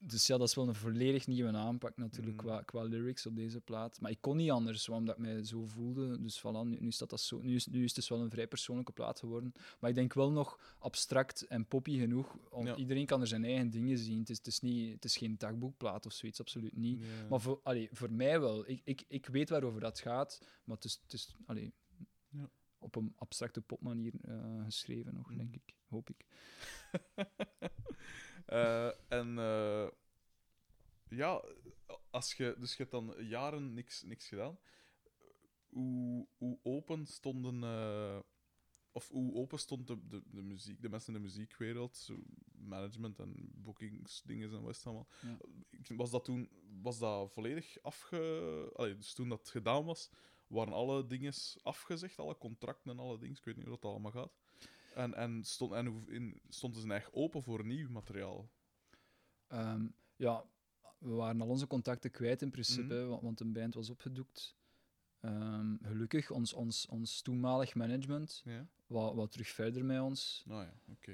dus ja, dat is wel een volledig nieuwe aanpak natuurlijk Mhm. qua, qua lyrics op deze plaat. Maar ik kon niet anders, omdat ik mij zo voelde. Dus voilà, nu, nu, staat dat zo, nu, is, nu is het dus wel een vrij persoonlijke plaat geworden. Maar ik denk wel nog abstract en poppy genoeg. Om, Ja. Iedereen kan er zijn eigen dingen zien. Het is, het is, niet, het is geen dagboekplaat of zoiets, absoluut niet. Maar voor, allee, voor mij wel. Ik, ik, ik weet waarover dat gaat, maar het is, het is allee, Ja. op een abstracte popmanier eh, geschreven nog, denk ik. Hoop ik. Eh, en eh, ja, als je, dus je hebt dan jaren niks, niks gedaan. Hoe, hoe open stonden, eh, of hoe open stond de, de, de, muziek, de mensen in de muziekwereld, zo management en bookingsdingen en wat allemaal. Ja. Was dat toen was dat volledig afge. Allee, dus toen dat gedaan was, waren alle dingen afgezegd, alle contracten en alle dingen. Ik weet niet hoe dat allemaal gaat. En, en, stond, en in, stonden ze echt open voor nieuw materiaal? Ehm, ja, we waren al onze contacten kwijt in principe, Mhm. wa- want een band was opgedoekt. Ehm, gelukkig, ons, ons, ons toenmalig management Ja? wou, wou terug verder met ons Nou ja,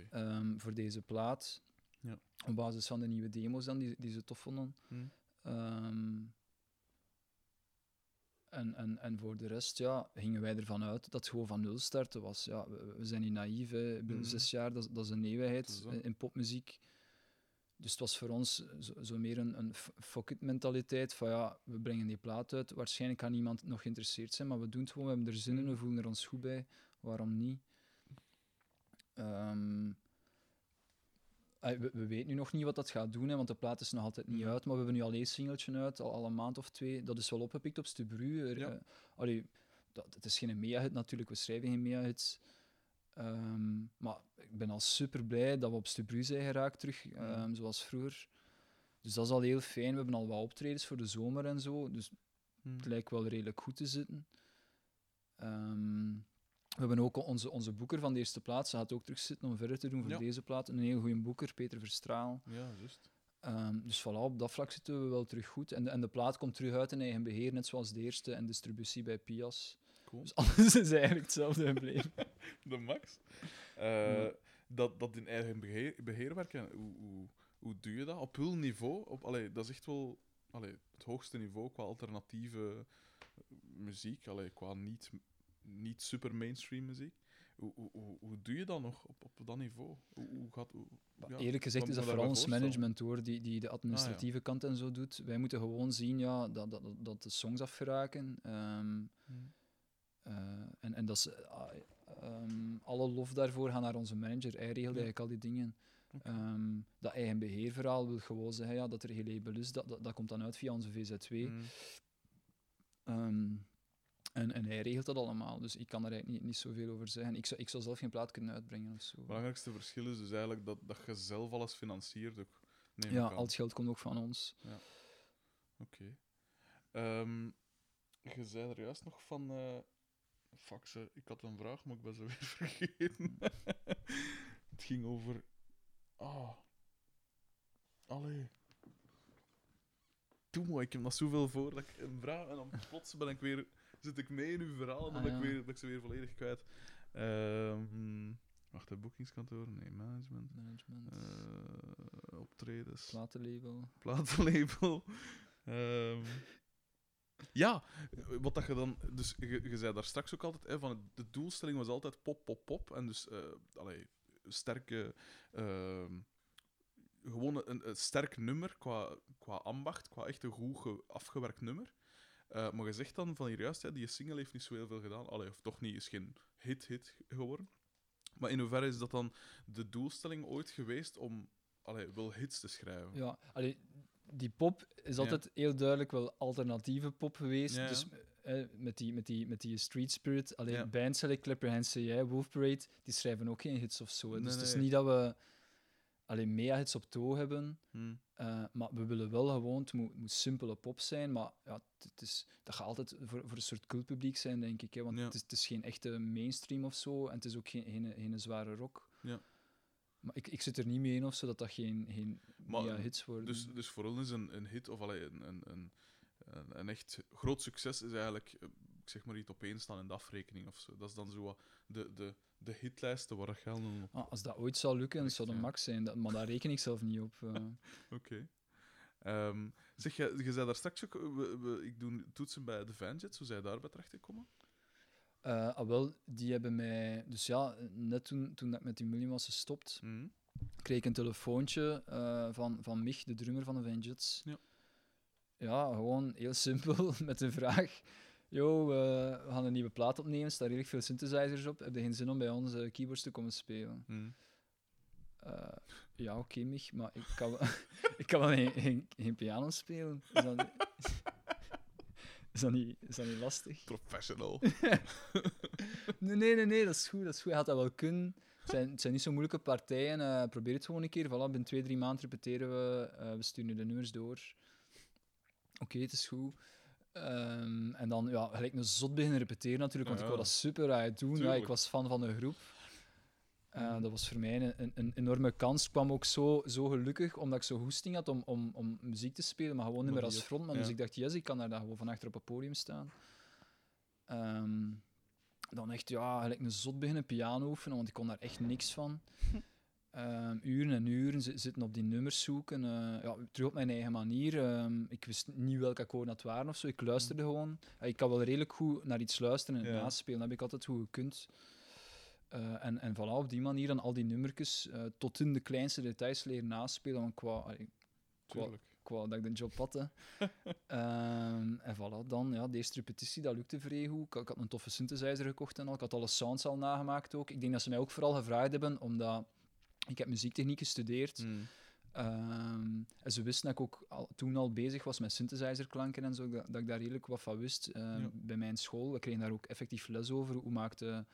ehm, voor deze plaat. Ja. Op basis van de nieuwe demo's dan, die, die ze tof vonden. Hm. Ehm, en, en, en voor de rest ja, gingen wij ervan uit dat het gewoon van nul starten was. Ja, we, we zijn niet naïef. Hè. Mhm. Zes jaar, dat, is- dat is een eeuwigheid in, in popmuziek. Dus het was voor ons zo, zo meer een, een fuck-it mentaliteit van ja, we brengen die plaat uit. Waarschijnlijk kan niemand nog geïnteresseerd zijn, maar we doen het gewoon, we hebben er zin in, we voelen er ons goed bij. Waarom niet? Ehm, eh, we, we weten nu nog niet wat dat gaat doen, hè, want de plaat is nog altijd niet Mhm. uit. Maar we hebben nu al één singeltje uit, al, al een maand of twee. Dat is wel opgepikt op Stubru. Er, Ja. eh, allee, dat, het is geen mega-hit natuurlijk, we schrijven geen mega-hits. Ehm, maar ik ben al super blij dat we op Stubru zijn geraakt terug, Mhm. ehm, zoals vroeger. Dus dat is al heel fijn. We hebben al wat optredens voor de zomer en zo. Dus het lijkt wel redelijk goed te zitten. Ehm, we hebben ook onze, onze boeker van de eerste plaats. Ze gaat ook terug zitten om verder te doen voor Ja. deze plaat. Een heel goede boeker, Peter Verstraal. Ja, juist. Ehm, dus voilà, op dat vlak zitten we wel terug goed. En de, en de plaat komt terug uit in eigen beheer, net zoals de eerste, en distributie bij Pias. Cool. Dus alles is eigenlijk hetzelfde gebleven. De max. Eh, Ja. dat, dat in eigen beheer, beheer werken, hoe, hoe, hoe doe je dat? Op heel niveau? Op, allee, dat is echt wel allee, het hoogste niveau qua alternatieve muziek. Allee, qua niet, niet super mainstream muziek. Hoe, hoe, hoe, hoe doe je dat nog op, op dat niveau? Hoe, hoe gaat, ja, Eerlijk gezegd is dat vooral ons management hoor, die, die de administratieve kant en zo doet. Wij moeten gewoon zien ja, dat, dat, dat de songs afgeraken. Ehm, Hmm. eh, en, en dat is, ah, ehm, alle lof daarvoor gaat naar onze manager. Hij regelt Ja. eigenlijk al die dingen. Oké. Ehm, dat eigen beheerverhaal wil gewoon zeggen ja, dat er geen label is. Dat, dat, dat komt dan uit via onze VZW. Mm. En, en hij regelt dat allemaal. Dus ik kan er eigenlijk niet, niet zoveel over zeggen. Ik zou, ik zou zelf geen plaat kunnen uitbrengen of zo. Het belangrijkste verschil is dus eigenlijk dat, dat je zelf alles financiert. Ook, Ja, al het geld komt ook van ons. Oké. Ehm, je zei er juist nog van. eh fuck, ze, ik had een vraag, maar ik ben ze weer vergeten. het ging over. Ah. Allee. Doe maar, ik heb nog zoveel voor dat ik een vraag en dan plots ben ik weer, zit ik mee in uw verhaal en dan Ah, ben, ik weer, ben ik ze weer volledig kwijt. Ehm, wacht, hè, boekingskantoor? Nee, management. Management, eh, optredens platenlabel. platenlabel. Ehm, ja, wat dat je dan... Dus je, je zei daar straks ook altijd, hè, van het- de doelstelling was altijd pop, pop, pop. En dus, eh allee, sterke... ehm, gewoon een, een sterk nummer qua, qua ambacht, qua echt een goed ge- afgewerkt nummer. Eh, maar je zegt dan van hier juist, hè, die single heeft niet zo heel veel gedaan. Allee, of toch niet, is geen hit-hit geworden. Maar in hoeverre is dat dan de doelstelling ooit geweest om allee, wel hits te schrijven? Ja, allee, die pop is Ja. altijd heel duidelijk wel alternatieve pop geweest. Ja, ja. Dus eh, met, die, met, die, met die street spirit. Alleen Ja. bands zoals Clipper Hands CI, Wolf Parade, die schrijven ook geen hits of zo. Nee, dus het is nee. niet dat we alleen mega hits op toe hebben. Hm. eh, maar we willen wel gewoon, het moet, het moet simpele pop zijn. Maar ja, het, het is, dat gaat altijd voor, voor een soort cultpubliek zijn, denk ik. Hè, want Ja. het, is, het is geen echte mainstream of zo. En het is ook geen, geen, geen zware rock. Ja. Maar ik, ik zit er niet mee in of zo dat dat geen, geen Maar, hits worden. Dus, dus voor ons is een, een hit, of allee, een, een, een, een, echt groot succes, is eigenlijk, eh, zeg maar, iets opeenstaan in de afrekening of zo. Dat is dan zo wat de, de, de hitlijsten waar gelden op. Ah, als dat ooit zou lukken, Echt, zou de ja. max zijn. Dat, maar daar reken ik zelf niet op. eh. Oké. Ehm, zeg, je, je zei daar straks ook, we, we- ik doe toetsen bij de Vanjets, hoe zij daarbij terechtgekomen? Eh, ah, wel, die hebben mij... Dus ja, net toen, toen dat ik met die Million was gestopt, Hm. kreeg ik een telefoontje eh, van, van Mich, de drummer van de Vengeance. Ja. Ja, gewoon heel simpel, met de vraag... Yo, eh, we gaan een nieuwe plaat opnemen, er staan redelijk veel synthesizers op. Heb je geen zin om bij ons keyboards te komen spelen? Hm. Eh, ja, oké, Mich, maar ik kan, wel- ik kan wel geen, geen, geen piano spelen. Is dat, niet- is, dat niet, is dat niet lastig? Professional. Nee, nee, nee, nee, dat is goed. Dat is goed. Je had dat wel kunnen. Het zijn, het zijn niet zo moeilijke partijen. eh, probeer het gewoon een keer. Voilà, binnen twee, drie maanden repeteren we. we sturen de nummers door. Oké, het is goed. Ehm, en dan ja, gelijk een zot beginnen repeteren natuurlijk, want Ja, ik wou dat super uit doen. Ja, ik was fan van de groep. Eh, Mhm. dat was voor mij een, een, enorme kans. Ik kwam ook zo, zo gelukkig, omdat ik zo hoesting had om, om, om muziek te spelen, maar gewoon niet Maar meer als frontman. ja. Dus ik dacht, yes, ik kan daar dan gewoon van achter op het podium staan. Ehm, dan echt, ja, gelijk een zot beginnen piano oefenen, want ik kon daar echt niks van. Ehm, uren en uren zi- zitten op die nummers zoeken. eh, ja, terug op mijn eigen manier. Ehm, ik wist niet welke akkoorden dat waren of zo. Ik luisterde gewoon. Ja, ik kan wel redelijk goed naar iets luisteren en het Ja. naspelen. Dat heb ik altijd goed gekund. Eh, en, en voilà, op die manier dan al die nummertjes eh, tot in de kleinste details leren naspelen. Want qua, qua, qua dat ik de job had. Ehm, en voilà, dan ja, de eerste repetitie, dat lukte vrij goed. Ik, ik had een toffe synthesizer gekocht en al. Ik had alle sounds al nagemaakt ook. Ik denk dat ze mij ook vooral gevraagd hebben, omdat ik heb muziektechniek gestudeerd. Hm. Ehm, en ze wisten dat ik ook al, toen al bezig was met synthesizerklanken en zo, dat, dat ik daar redelijk wat van wist. Ehm, Ja. Bij mijn school, we kregen daar ook effectief les over. Hoe maakte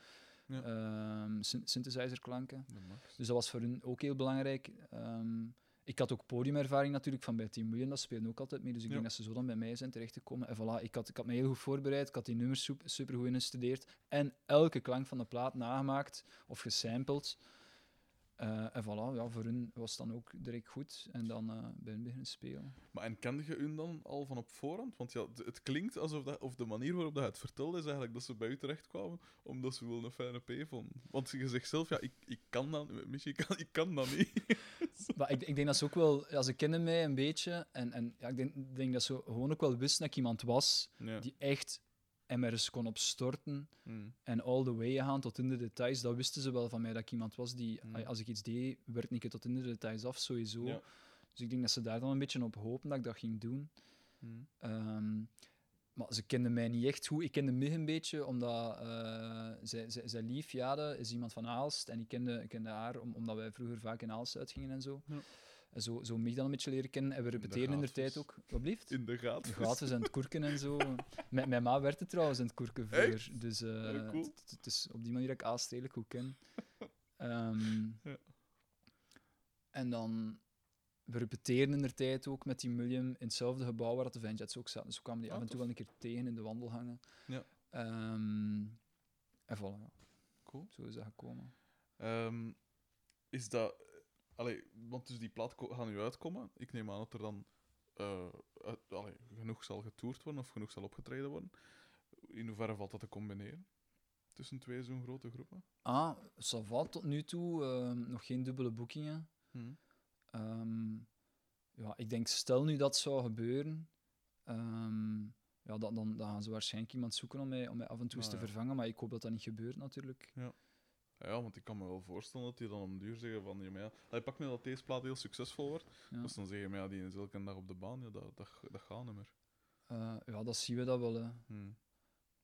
Ja. ehm, syn- synthesizerklanken. Dat. Dus dat was voor hun ook heel belangrijk. Ik had ook podiumervaring natuurlijk van bij Team Million, dat speelde ook altijd mee. Dus ik Ja. denk dat ze zo dan bij mij zijn terechtgekomen. En voilà, ik had, ik had me heel goed voorbereid, ik had die nummers super, supergoed ingestudeerd en elke klank van de plaat nagemaakt of gesampled. Eh, en voilà, ja, voor hun was het dan ook direct goed. En dan eh bij hun beginnen spelen. Maar en kende je hun dan al van op voorhand? Want ja, het klinkt alsof dat, of de manier waarop dat je het vertelde is eigenlijk dat ze bij u terechtkwamen omdat ze wel een fijne P vonden. Want je zegt zelf, ja, ik, ik kan dat, Michi, ik kan, ik kan dat niet. Maar ik, ik denk dat ze ook wel... Ja, ze kennen mij een beetje. En, en ja, ik denk, denk dat ze gewoon ook wel wisten dat ik iemand was Ja. die echt MR's kon opstorten. Mm. En all the way gaan tot in de details. Dat wisten ze wel van mij, dat ik iemand was die... Mm. Als ik iets deed, werd ik het tot in de details af, sowieso. Ja. Dus ik denk dat ze daar dan een beetje op hopen dat ik dat ging doen. Mm. Ehm, maar ze kenden mij niet echt goed. Ik kende Mig een beetje, omdat eh zij, zij, zij lief, Jade, is iemand van Aalst. En ik kende, ik kende haar om- omdat wij vroeger vaak in Aalst uitgingen en zo. Ja. Zo, zo Mig dan een beetje leren kennen. En we repeteren in de tijd ook. Wat blieft? In de gaten. De gaten en het koerken en zo. Mijn, mijn ma werd het trouwens in het voor. Dus cool. het, is op die manier dat ik Aalst redelijk goed ken. Ehm, Ja. En dan... We repeteren in de tijd ook met die William in hetzelfde gebouw waar dat de Vanjets ook zaten. Dus we kwamen die Ah, af en toe wel een keer tegen in de wandelgangen. Ja. Ehm, en voilà, ja. Cool. Zo is dat gekomen. Ehm, is dat... Allee, want dus die plaat gaan nu uitkomen. Ik neem aan dat er dan eh, uit- allee, genoeg zal getoerd worden of genoeg zal opgetreden worden. In hoeverre valt dat te combineren? Tussen twee zo'n grote groepen? Ah, ça va tot nu toe. ehm, nog geen dubbele boekingen. Hm. Ehm, ja, ik denk, stel nu dat zou gebeuren, ehm, ja, dan, dan, dan gaan ze waarschijnlijk iemand zoeken om mij, om mij af en toe eens Ah, te ja. vervangen, maar ik hoop dat dat niet gebeurt natuurlijk. Ja, want ik kan me wel voorstellen dat die dan om duur zeggen van... Ja, maar ja, allee, pak me dat deze plaat heel succesvol wordt. Ja. Dus dan zeggen, maar ja, die is elke dag op de baan. Ja, dat, dat, dat gaat niet meer. Eh, ja, dat zien we dat wel. Hè. Hm.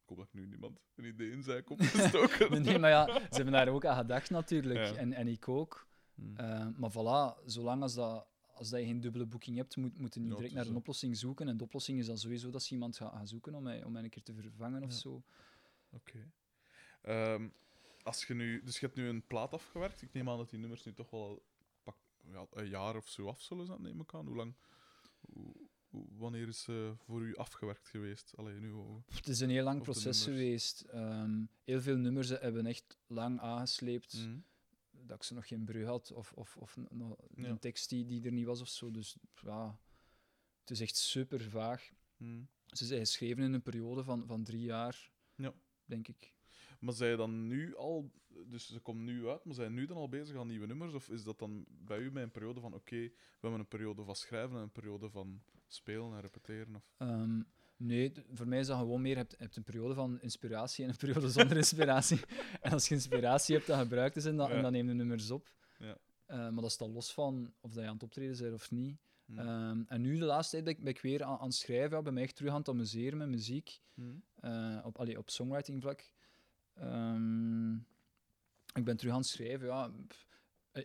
Ik hoop dat ik nu niemand een idee in zijn kop gestoken. Nee, nee, maar ja, ze hebben daar ook aan gedacht natuurlijk. Ja. En, en ik ook. Hm. Eh, maar voilà, zolang als, dat, als dat je geen dubbele boeking hebt, moet, moet je niet Ja, direct naar een oplossing zoeken. En de oplossing is dan sowieso dat ze iemand gaat gaan zoeken om mij, om mij een keer te vervangen of Ja. zo. Oké. Ehm, als je nu, dus je hebt nu een plaat afgewerkt. Ik neem aan dat die nummers nu toch wel pak, ja, een jaar of zo af zullen zijn, neem ik aan. Hoe lang, hoe, wanneer is ze voor u afgewerkt geweest? Alleen nu. Het is een heel lang proces geweest. Ehm, heel veel nummers hebben echt lang aangesleept. Hm. Dat ik ze nog geen brug had of, of, of Ja. een tekst die, die er niet was of zo. Dus ja, het is echt super vaag. Hm. Ze zijn geschreven in een periode van, van drie jaar, Ja. denk ik. Maar zij dan nu al, dus ze komt nu uit, maar zijn nu dan al bezig aan nieuwe nummers? Of is dat dan bij u met een periode van: oké, we hebben een periode van schrijven en een periode van spelen en repeteren? Of... Ehm, nee, voor mij is dat gewoon meer, je hebt, je hebt een periode van inspiratie en een periode zonder inspiratie. en als je inspiratie hebt, dan gebruikt ze en dan, Ja. en dan neem je nummers op. Ja. Eh, maar dat staat los van of dat je aan het optreden bent of niet. Hm. Ehm, en nu, de laatste tijd, ben ik, ben ik weer aan, aan het schrijven. Ja, ben mij echt terug aan het amuseren met muziek. Hm. eh, op, allee, op songwriting vlak. Ehm, ik ben terug aan het schrijven. Ja.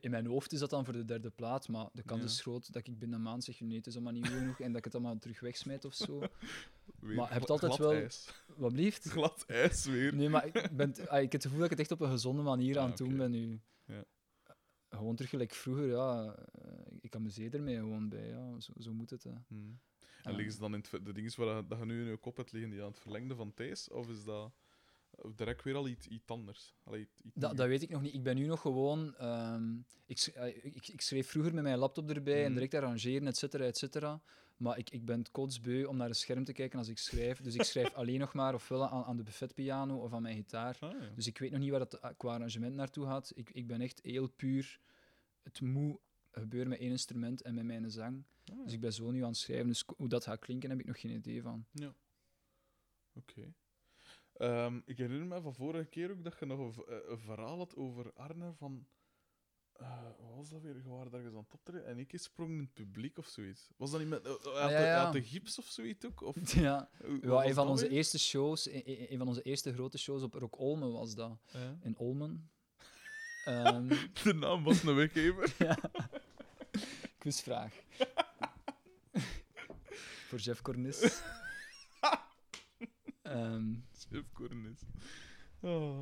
In mijn hoofd is dat dan voor de derde plaat, maar de kans Ja. is groot dat ik binnen een maand zeg: nee, het is allemaal niet goed genoeg en dat ik het allemaal terug wegsmijt of zo. Weer maar je hebt altijd glad wel- ijs. Wat blieft? Glad ijs weer. Nee, maar ik, ben, ah, ik heb het gevoel dat ik het echt op een gezonde manier Ah, aan het doen ben nu. Ja. Gewoon terug gelijk vroeger, ja. eh, ik amuseer ermee gewoon bij, ja. Zo, zo moet het. Hè. Hm. En Ja. liggen ze dan in het, de dingen waar je- dat je nu in je kop hebt liggen, die aan het verlengde van Thijs? Of is dat direct weer al iets, iets anders? Allee, iets, Dat, dat weet ik nog niet. Ik ben nu nog gewoon. ehm, ik, eh, ik, ik schreef vroeger met mijn laptop erbij en Mhm. direct arrangeren, et cetera, et cetera. Maar ik, ik ben kotsbeu om naar een scherm te kijken als ik schrijf. Dus ik schrijf alleen nog maar ofwel aan, aan de buffetpiano of aan mijn gitaar. Ah, ja. Dus ik weet nog niet waar het eh, qua arrangement naartoe gaat. Ik, ik ben echt heel puur. Het moet gebeuren met één instrument en met mijn zang. Ah, Dus ik ben zo nu aan het schrijven. Dus hoe dat gaat klinken, heb ik nog geen idee van. Oké. Ehm, ik herinner me van vorige keer ook dat je nog een, eh, een verhaal had over Arne van... eh, wat was dat weer? Je waren ergens aan het optreden en ik sprong in het publiek of zoiets. Was dat niet met... eh, hij had, Ah, ja, de- hij ja. had de gips of zoiets ook? Of, Ja, een van onze weer? eerste shows, een, van onze eerste grote shows op Rock Olmen was dat. Ja. In Olmen. Ehm De naam was een weggever. quizvraag. Voor Jeff Cornis. Ehm Chef Cornis. Oh.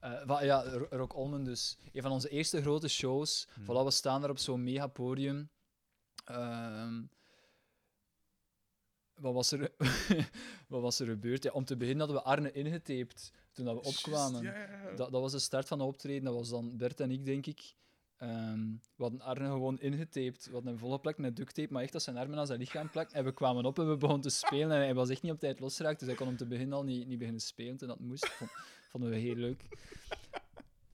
eh, wa- ja, Ro- Rock Olmen dus. Een van onze eerste grote shows. Hmm. Voilà, we staan daar op zo'n mega podium. Ehm, wat, was er, wat was er gebeurd? Ja, om te beginnen hadden we Arne ingetaped toen dat we opkwamen. Dat, dat was de start van de optreden. Dat was dan Bert en ik, denk ik. Ehm, we hadden Arne gewoon ingetaped. We hadden een volle plak met duct tape, maar echt als zijn armen aan zijn lichaam plak. En we kwamen op en we begonnen te spelen. En hij was echt niet op tijd losgeraakt, dus hij kon om te beginnen al niet, niet beginnen spelen toen dat moest. Vond, vonden we heel leuk.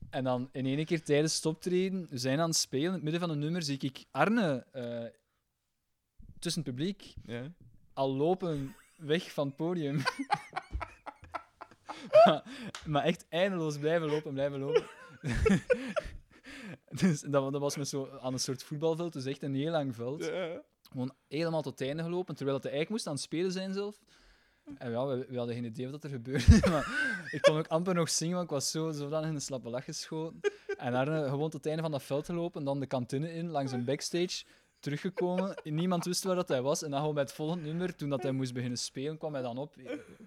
En dan in één keer tijdens het optreden, we zijn aan het spelen. In het midden van een nummer zie ik Arne eh, tussen het publiek Ja. al lopen weg van het podium. maar, maar echt eindeloos blijven lopen, blijven lopen. dus dat, dat was met zo aan een soort voetbalveld, dus echt een heel lang veld. Ja. Gewoon helemaal tot het einde gelopen, terwijl het eigenlijk moest aan het spelen zijn zelf. En ja, we, we hadden geen idee wat er gebeurde. maar ik kon ook amper nog zingen, want ik was zo, zodanig in de slappe lach geschoten. En daar eh, gewoon tot het einde van dat veld gelopen, dan de kantine in, langs een backstage, teruggekomen. Niemand wist waar dat hij was. En dan gewoon bij het volgende nummer, toen dat hij moest beginnen spelen, kwam hij dan op.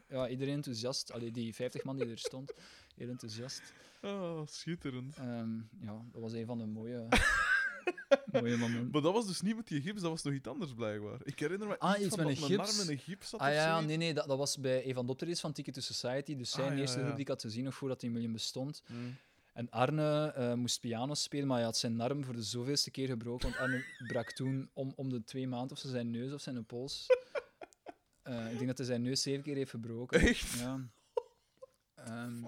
Ja, iedereen enthousiast. Allee, die 50 man die er stond, heel enthousiast. Oh, schitterend. Ehm, ja, dat was een van de mooie, mooie momenten. Maar dat was dus niet met die gips, dat was nog iets anders blijkbaar. Ik herinner me Ah, iets van met dat gips? arm in een gips zat Ah ja, nee, nee, dat, dat was bij een van de optredens van Ticket to Society. Dus zijn Ah, ja, eerste ja. groep die ik had gezien, nog voordat die miljoen bestond. Hmm. En Arne eh, moest piano spelen, maar hij had zijn arm voor de zoveelste keer gebroken. Want Arne brak toen om, om de twee maanden of zo zijn neus of zijn pols. Eh, ik denk dat hij zijn neus zeven keer heeft gebroken. Echt? Ja. Ehm,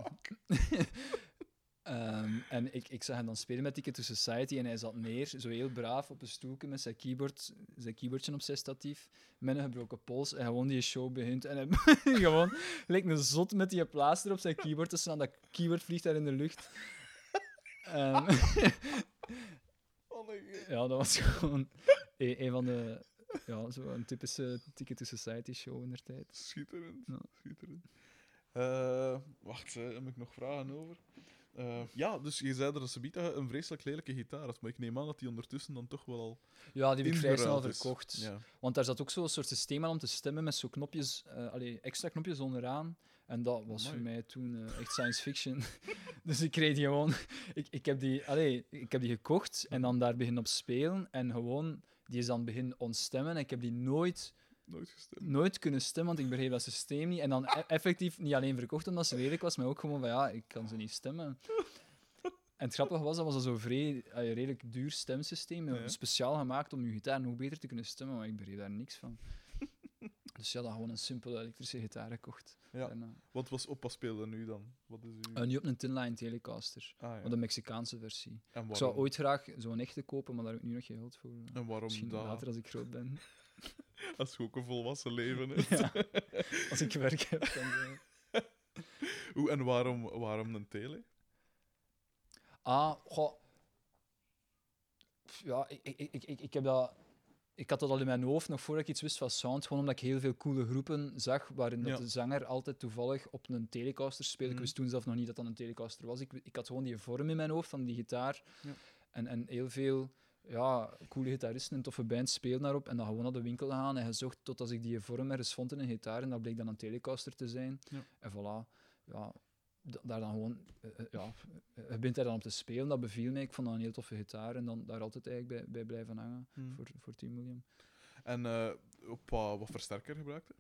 ehm, en ik, ik zag hem dan spelen met Ticket to Society en hij zat neer, zo heel braaf op een stoeltje met zijn keyboard, zijn keyboardje op zijn statief, met een gebroken pols. En gewoon die show begint en hij gewoon leek een zot met die plaaster op zijn keyboard te staan. Dat keyboard vliegt daar in de lucht. Ehm, Oh, ja, dat was gewoon een, een van de... Ja, zo een typische Ticket to Society show in der tijd. Schitterend. Ja. Schitterend. Eh, wacht, eh, heb ik nog vragen over? Eh, ja, dus je zei dat Sabita een vreselijk lelijke gitaar had, maar ik neem aan dat die ondertussen dan toch wel al Ja, die heb ik vrij snel verkocht. Ja. Want daar zat ook zo'n soort systeem aan om te stemmen met zo knopjes, eh, allee, extra knopjes onderaan. En dat was voor mij toen eh, echt science fiction. dus ik kreeg die gewoon... Ik, ik, heb die, allee, ik heb die gekocht en dan daar beginnen op spelen. En gewoon, die is dan beginnen ontstemmen. En ik heb die nooit, Nooit gestemd. nooit kunnen stemmen, want ik begreep dat systeem niet. En dan e- effectief niet alleen verkocht omdat ze lelijk was, maar ook gewoon van ja, ik kan ze niet stemmen. En het grappige was, dat was zo'n vrij, allee, redelijk duur stemsysteem. eh, Ja. Speciaal gemaakt om je gitaar nog beter te kunnen stemmen, maar ik begreep daar niks van. Dus ja, dan gewoon een simpele elektrische gitaar gekocht. Ja. Daarna. Wat was oppas spelen nu dan? Wat is uw... Eh, nu op een Tinline Telecaster, ah, ja. maar de Mexicaanse versie. En Ik zou ooit graag zo'n echte kopen, maar daar heb ik nu nog geen geld voor. en waarom Misschien dat? later als ik groot ben. Als je ook een volwassen leven hebt. ja. Als ik werk heb, dan... eh. Hoe, en waarom, waarom een tele? Ah, goh. Ja, ik, ik, ik, ik, heb dat... Ik had dat al in mijn hoofd, nog voordat ik iets wist van sound, gewoon omdat ik heel veel coole groepen zag, waarin dat Ja. de zanger altijd toevallig op een Telecaster speelde. Mhm. Ik wist toen zelf nog niet dat dat een Telecaster was. Ik, ik had gewoon die vorm in mijn hoofd van die gitaar. Ja. En, en heel veel ja, coole gitaristen en toffe bands speelden daarop. En dan gewoon naar de winkel gaan en gezocht tot als ik die vorm ergens vond in een gitaar. En dat bleek dan een Telecaster te zijn. Ja. En voilà. Ja, da- daar dan gewoon... eh, eh, ja, eh, je bent daar dan op te spelen, dat beviel mij. Ik vond dat een heel toffe gitaar. En dan daar altijd eigenlijk bij, bij blijven hangen Hmm. voor, voor 10 miljoen. En eh, op wat, wat versterker gebruikte?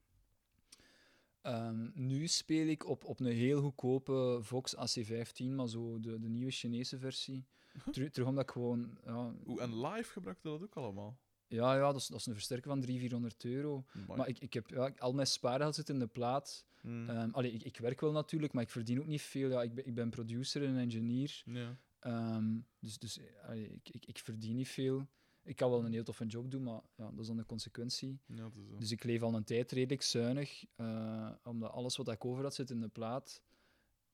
Ehm, nu speel ik op, op een heel goedkope Vox AC15, maar zo de, de nieuwe Chinese versie. Teru- terug omdat ik gewoon... Ja, Hoe, en live gebruikte dat ook allemaal? ja, ja dat, is, dat is een versterker van 300, 400 euro. Amai. Maar ik, ik heb ja, al mijn spaargeld zit in de plaat. Allee, ik, ik werk wel natuurlijk, maar ik verdien ook niet veel. Ja, ik, ben, ik ben producer en engineer. ja. Ehm, dus dus allee, ik, ik, ik verdien niet veel. Ik kan wel een heel toffe job doen, maar ja, dat is dan de consequentie. ja. Dus ik leef al een tijd redelijk zuinig, eh, omdat alles wat ik over had zit in de plaat.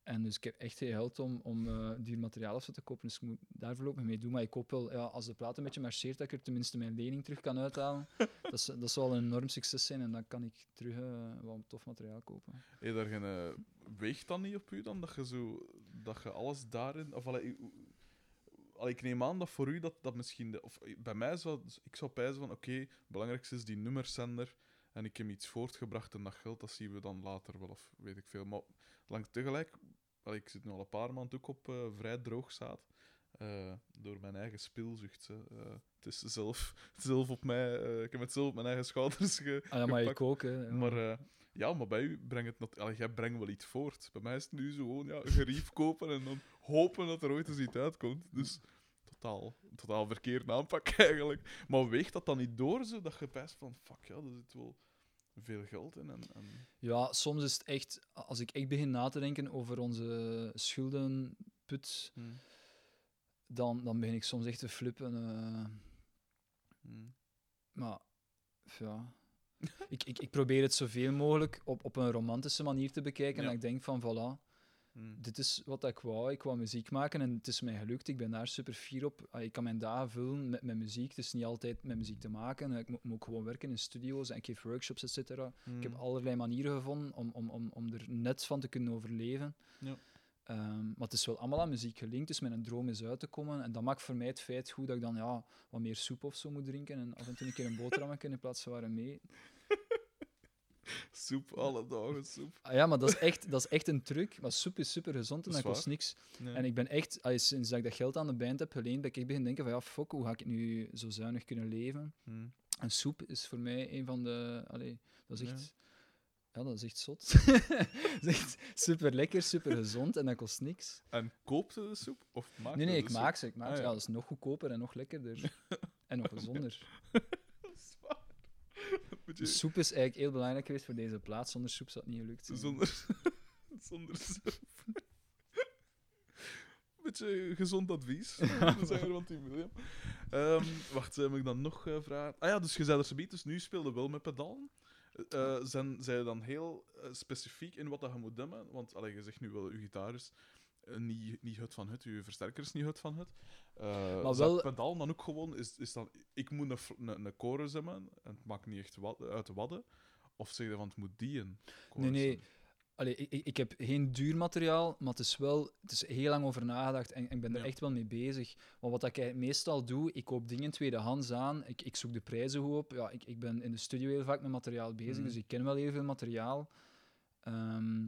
En dus ik heb echt geen geld om, om eh duur materiaal zo te kopen, dus ik moet daar voorlopig mee doen. Maar ik hoop wel, ja, als de plaat een beetje marcheert, dat ik er tenminste mijn lening terug kan uithalen. dat, is, dat zal een enorm succes zijn en dan kan ik terug eh, wat tof materiaal kopen. Je daar geen eh, weegt dan niet op u dan? Dat je, zo, dat je alles daarin... Of, allee, ik neem aan dat voor u dat, dat misschien... De, of bij mij zou... Ik zou pijzen van, oké, het belangrijkste is die nummerzender en ik heb iets voortgebracht en dat geld, dat zien we dan later wel, of weet ik veel. Maar lang tegelijk... ik zit nu al een paar maanden ook op eh, vrij droog zaad. eh, door mijn eigen hè. Het is zelf, zelf op mij... ik heb het zelf op mijn eigen schouders ge, Ah, ja, maar gepakt. ik ook. Hè. Ja. Maar, Ja, maar bij u brengt het... Allee, jij brengt wel iets voort. Bij mij is het nu zo gewoon ja, gerief kopen en dan hopen dat er ooit eens iets uitkomt. Dus totaal, totaal verkeerd aanpak eigenlijk. Maar weegt dat dan niet door, zo, dat je best van... Fuck, ja, er zit wel veel geld in. En, en... Ja, soms is het echt, als ik echt begin na te denken over onze schuldenput, Hmm. dan, dan begin ik soms echt te flippen. eh. Hmm. maar ja, ik, ik, ik probeer het zoveel mogelijk op, op een romantische manier te bekijken. Ja. En ik denk van, voilà, Hmm. dit is wat ik wou. Ik wou muziek maken en het is mij gelukt. Ik ben daar super fier op. Ik kan mijn dagen vullen met, met muziek. Het is niet altijd met muziek te maken. Ik moet, moet ook gewoon werken in studio's en ik geef workshops, et cetera. Ik heb Hmm. allerlei manieren gevonden om, om, om, om er net van te kunnen overleven. Ja. Ehm, maar het is wel allemaal aan muziek gelinkt, dus mijn droom is uit te komen. En dat maakt voor mij het feit goed dat ik dan ja, wat meer soep of zo moet drinken en af en toe een keer een boterhammetje in plaats van warm mee. Soep, alle dagen soep. Ah, ja, maar dat is, echt, dat is echt een truc. Maar soep is super gezond en Dat kost niks. Nee. En ik ben echt, sinds dat ik dat geld aan de band heb geleend, ben ik echt beginnen denken van ja, fuck, hoe ga ik nu zo zuinig kunnen leven? Hmm. En soep is voor mij een van de... Allee, dat is echt... Ja, dat is echt zot. dat is echt super lekker, super gezond en dat kost niks. En koopte de soep? Of maakte Nee, nee, ik soep? maak ze. Ik maak Ah, ze. ja. Ja, dat is nog goedkoper en nog lekkerder. en nog gezonder. Dat Dus soep is eigenlijk heel belangrijk geweest voor deze plaats. Zonder soep zou het niet gelukt zijn. Zonder, zonder soep. Beetje gezond advies. De zanger van Team William. Wacht, heb ik dan nog eh, vragen? Ah ja, dus je zei zoiets, dus nu speelde wel met pedalen. Eh, zijn zij dan heel eh, specifiek in wat dat je moet demmen? Want allee, je zegt nu wel, je gitaar niet, niet het van het, je versterker is niet het van het. Eh Maar wel- pedaal dan ook gewoon, is, is dan, ik moet een, een, een chorus hebben, en het maakt niet echt wat, uit de wadden. Of zeg je van, het moet die een Nee, nee. Allee, ik, ik, heb geen duur materiaal, maar het is wel... Het is heel lang over nagedacht en, en ik ben er Ja. echt wel mee bezig. Maar wat ik meestal doe, ik koop dingen tweedehands aan. Ik, ik zoek de prijzen goed op. Ja, ik, ik ben in de studio heel vaak met materiaal bezig, Mhm. dus ik ken wel heel veel materiaal. Ehm,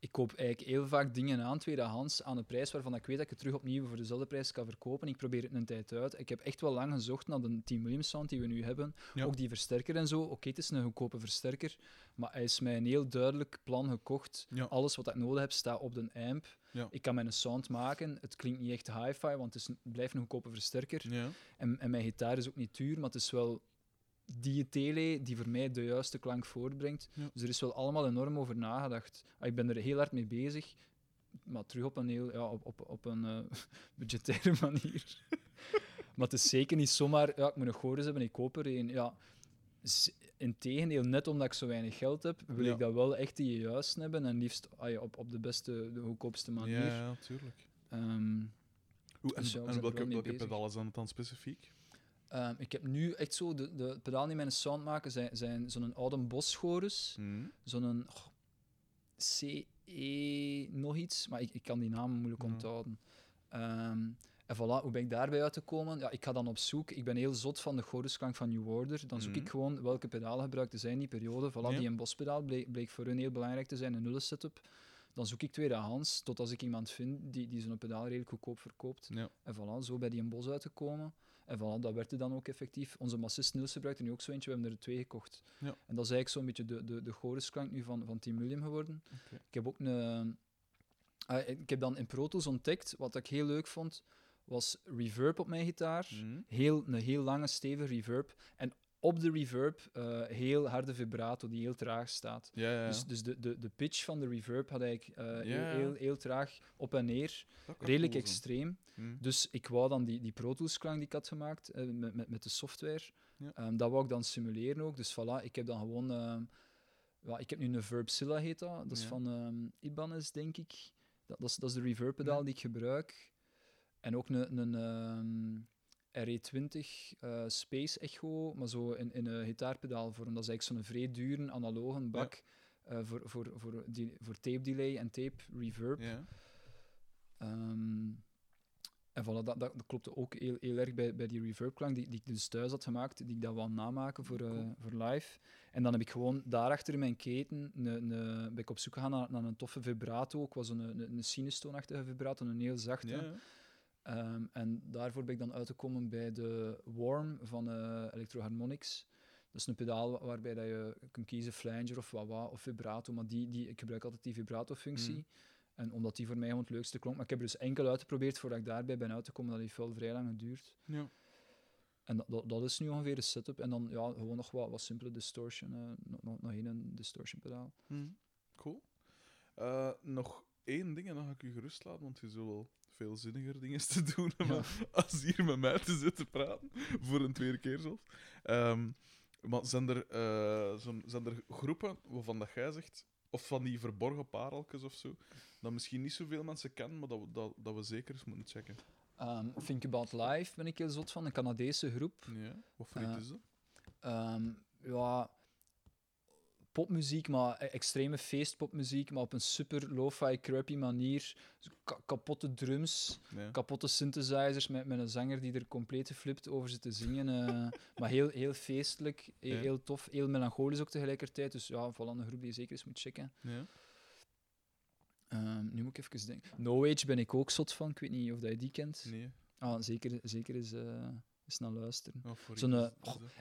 ik koop eigenlijk heel vaak dingen aan, tweedehands, aan een prijs waarvan ik weet dat ik het terug opnieuw voor dezelfde prijs kan verkopen. Ik probeer het een tijd uit. Ik heb echt wel lang gezocht naar de Team Williams sound die we nu hebben. Ja. Ook die versterker en zo. Oké, het is een goedkope versterker, maar hij is mij een heel duidelijk plan gekocht. Ja. Alles wat ik nodig heb staat op de amp. Ja. Ik kan mijn sound maken. Het klinkt niet echt hi-fi, want het is een, blijft een goedkope versterker. Ja. En, en mijn gitaar is ook niet duur, maar het is wel die tele die voor mij de juiste klank voortbrengt. Ja. Dus er is wel allemaal enorm over nagedacht. Ah, Ik ben er heel hard mee bezig, maar terug op een, heel, ja, op, op, op een eh, budgettaire manier. maar het is zeker niet zomaar, ja, ik moet een chorus hebben, ik koop er een. Ja, Integendeel, net omdat ik zo weinig geld heb, wil Ja. ik dat wel echt die juist hebben en liefst ah, ja, op, op de beste, de goedkoopste manier. Ja, ja, tuurlijk. Hoe, en Dus ja, zijn en er welke, welke bezig. pedalen zijn dan specifiek? Ehm, ik heb nu echt zo, de, de pedalen die mijn sound maken zijn, zijn zo'n oude Bosch chorus, Hmm. zo'n oh, CE nog iets, maar ik, ik kan die namen moeilijk onthouden. Ehm, en voilà, hoe ben ik daarbij uit te komen? Ja, ik ga dan op zoek, ik ben heel zot van de chorusklank van New Order, dan zoek Mhm. ik gewoon welke pedalen gebruikte zij in die periode. Voilà, Ja. die een Bosch-pedaal bleek, bleek voor hun heel belangrijk te zijn, een nullen setup. Dan zoek ik tweedehands, tot als ik iemand vind die, die zo'n pedaal redelijk goedkoop verkoopt. Ja. En voilà, zo bij die een bos uitgekomen. En voilà, dat werd er dan ook effectief. Onze bassist Niels gebruikt er nu ook zo eentje, we hebben er twee gekocht. Ja. En dat is eigenlijk zo'n beetje de, de, de chorusklank nu van, van Team William geworden. Ik heb ook een... ah, ik heb dan in Pro Tools ontdekt, wat ik heel leuk vond, was reverb op mijn gitaar. Hmm. Heel, een heel lange, stevige reverb. En op de reverb eh, heel harde vibrato, die heel traag staat. Ja, ja, ja. Dus, dus de, de, de pitch van de reverb had ik eh, heel, heel, heel traag op en neer. Redelijk cool extreem. Hmm. Dus ik wou dan die, die Pro Tools klank die ik had gemaakt eh, met, met, met de software, ehm, dat wou ik dan simuleren ook. Dus voilà, ik heb dan gewoon... ja, ik heb nu een Verbzilla heet dat. Dat is van ehm, Ibanez, denk ik. Dat, dat, is, dat is de reverb pedaal die ik gebruik. En ook een, een ehm, RE20 eh, Space Echo, maar zo in, in een gitaarpedaalvorm. Dat is eigenlijk zo'n vrij dure analoge bak eh, voor, voor, voor, die, voor tape delay en tape reverb. Ja. Ehm, en voilà, dat, dat, klopte ook heel, heel erg bij, bij die reverbklank die, die ik dus thuis had gemaakt, die ik dat wou namaken voor, eh, Cool. voor live. En dan heb ik gewoon daarachter in mijn keten ben ik op zoek gegaan naar, naar een toffe vibrato. Ik was een, een, een vibrato, een heel zachte. Ja, Ehm, en daarvoor ben ik dan uitgekomen bij de Warm van eh Electro Harmonics. Dat is een pedaal wa- waarbij dat je kunt kiezen flanger of wah of vibrato, maar die, die, ik gebruik altijd die vibrato-functie. Mm. En omdat die voor mij gewoon het leukste klonk. Maar ik heb er dus enkel uitgeprobeerd voordat ik daarbij ben uit te komen. Dat heeft wel vrij lang geduurd. Ja. En dat, dat, dat is nu ongeveer de setup. En dan ja, gewoon nog wat, wat simpele distortion. eh, nog, nog, één distortion pedaal. Hm, Cool. Eh, nog één ding en dan ga ik u gerust laten, want je zult wel veel zinniger dingen te doen Ja. als hier met mij te zitten praten. Voor een tweede keer zelfs. Ehm, maar zijn er, eh, zo'n- zijn er groepen waarvan dat jij zegt, of van die verborgen pareltjes of zo, dat misschien niet zoveel mensen kennen, maar dat we, dat, dat we zeker eens moeten checken? Ehm Think About Life ben ik heel zot van. Een Canadese groep. Ja, wat voor Eh, iets is dat? Ehm, ja, popmuziek, maar e- extreme feestpopmuziek, maar op een super lo-fi, crappy manier. Ka- kapotte drums, Ja. kapotte synthesizers met, met een zanger die er compleet geflipt over zit te zingen. eh, maar heel, heel feestelijk, heel, Ja. heel tof, heel melancholisch ook tegelijkertijd. Dus ja, vooral een groep die je zeker eens moet checken. Ja. Ehm, nu moet ik even denken. No Age ben ik ook zot van. Ik weet niet of dat je die kent. Nee. Ah, zeker, zeker eens, eh, eens naar luisteren. Zo'n, eh?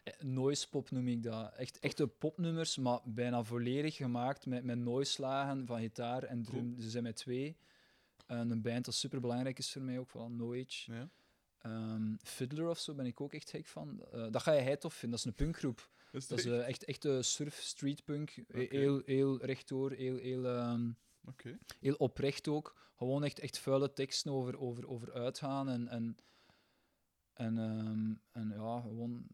Eh, Noise pop noem ik dat. Echt, echte popnummers, maar bijna volledig gemaakt met, met noise-lagen van gitaar en drum. Ze zijn met twee. En een band dat super belangrijk is voor mij ook, van No Age. Ja. Ehm, Fiddler of zo ben ik ook echt gek van. Eh, dat ga je hij tof vinden. Dat is een punkgroep. Is Dat is echt- echt, echt eh, surf, street punk. Eh, Oké. Heel, heel rechtdoor, heel, heel, Oké. heel oprecht ook. Gewoon echt, echt vuile teksten over, over, over uitgaan en, en, en, ehm, en ja, gewoon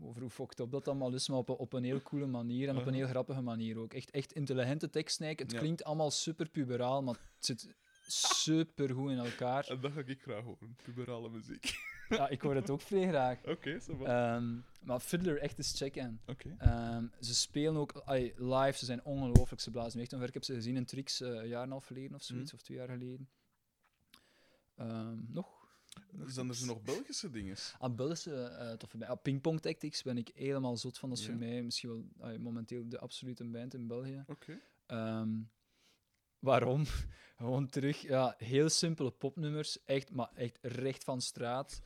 over hoe fucked up dat allemaal is, maar op, een- op een heel coole manier en op een heel grappige manier ook. Echt, echt intelligente teksten eigenlijk. Het Ja. klinkt allemaal super puberaal, maar het zit super goed in elkaar. En dat ga ik graag horen, puberale muziek. Ja, ik hoor het ook vrij graag. Oké, va. Ehm, maar Fiddler, echt eens checken. Oké. Ehm, ze spelen ook live, ze zijn ongelooflijk, ze blazen echt omver. Ik heb ze gezien in Trix eh, een jaar en een half geleden of zoiets, Mhm. of twee jaar geleden. Nog? Zijn er zo nog Belgische dingen? Ah, Belgische eh toffe band. Ah, Pingpong Tactics ben ik helemaal zot van. Dat is Ja. voor mij misschien wel ai, momenteel de absolute band in België. Oké. Ehm, waarom? Gewoon terug, ja, heel simpele popnummers, echt, maar echt recht van straat.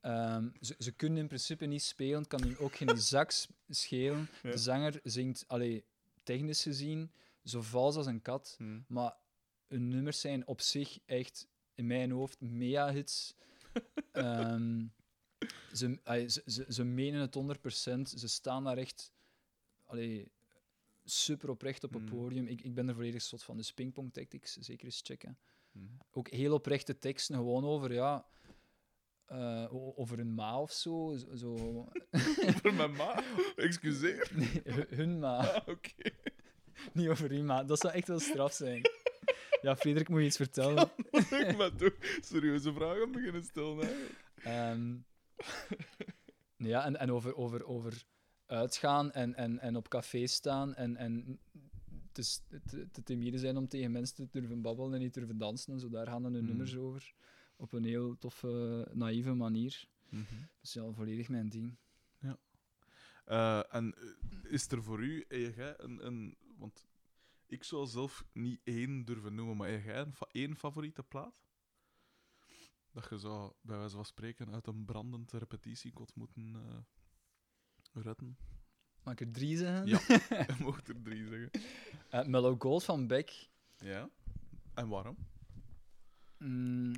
Ehm, ze, ze kunnen in principe niet spelen, kan hun ook geen zak schelen. Ja. De zanger zingt, allee, technisch gezien, zo vals als een kat. Hm. Maar hun nummers zijn op zich echt, in mijn hoofd, mega-hits. Ehm, ze, allee, ze, ze, ze menen het 100%. Ze staan daar echt allee, super oprecht op het Mm. podium. Ik, ik ben er volledig zot van. Dus Pingpong Tactics, zeker eens checken. Hm. Ook heel oprechte teksten, gewoon over, ja... eh, over een ma of zo. zo, Voor mijn ma? Excuseer. nee, hun ma, Ah, Oké. niet over hun ma. Dat zou echt wel straf zijn. Ja, Frederik, moet je iets vertellen? Ik ben toch serieuze vragen beginnen stellen. Ehm, ja, en, en over, over, over uitgaan en, en, en op café staan en, en het is te, te timide zijn om tegen mensen te durven babbelen en niet durven dansen en zo. Daar gaan dan hun Hmm. nummers over. Op een heel toffe, naïeve manier. Mhm. Dus ja, volledig mijn ding. Eh, en eh, is er voor u, heb jij een, een... Want ik zou zelf niet één durven noemen, maar heb jij een fa- één favoriete plaat? Dat je zou, bij wijze van spreken, uit een brandend repetitiekot moeten eh redden. Mag ik er drie zeggen? Ja. Je mocht er drie zeggen. Eh, Mellow Gold van Beck. Ja. En waarom? Mm,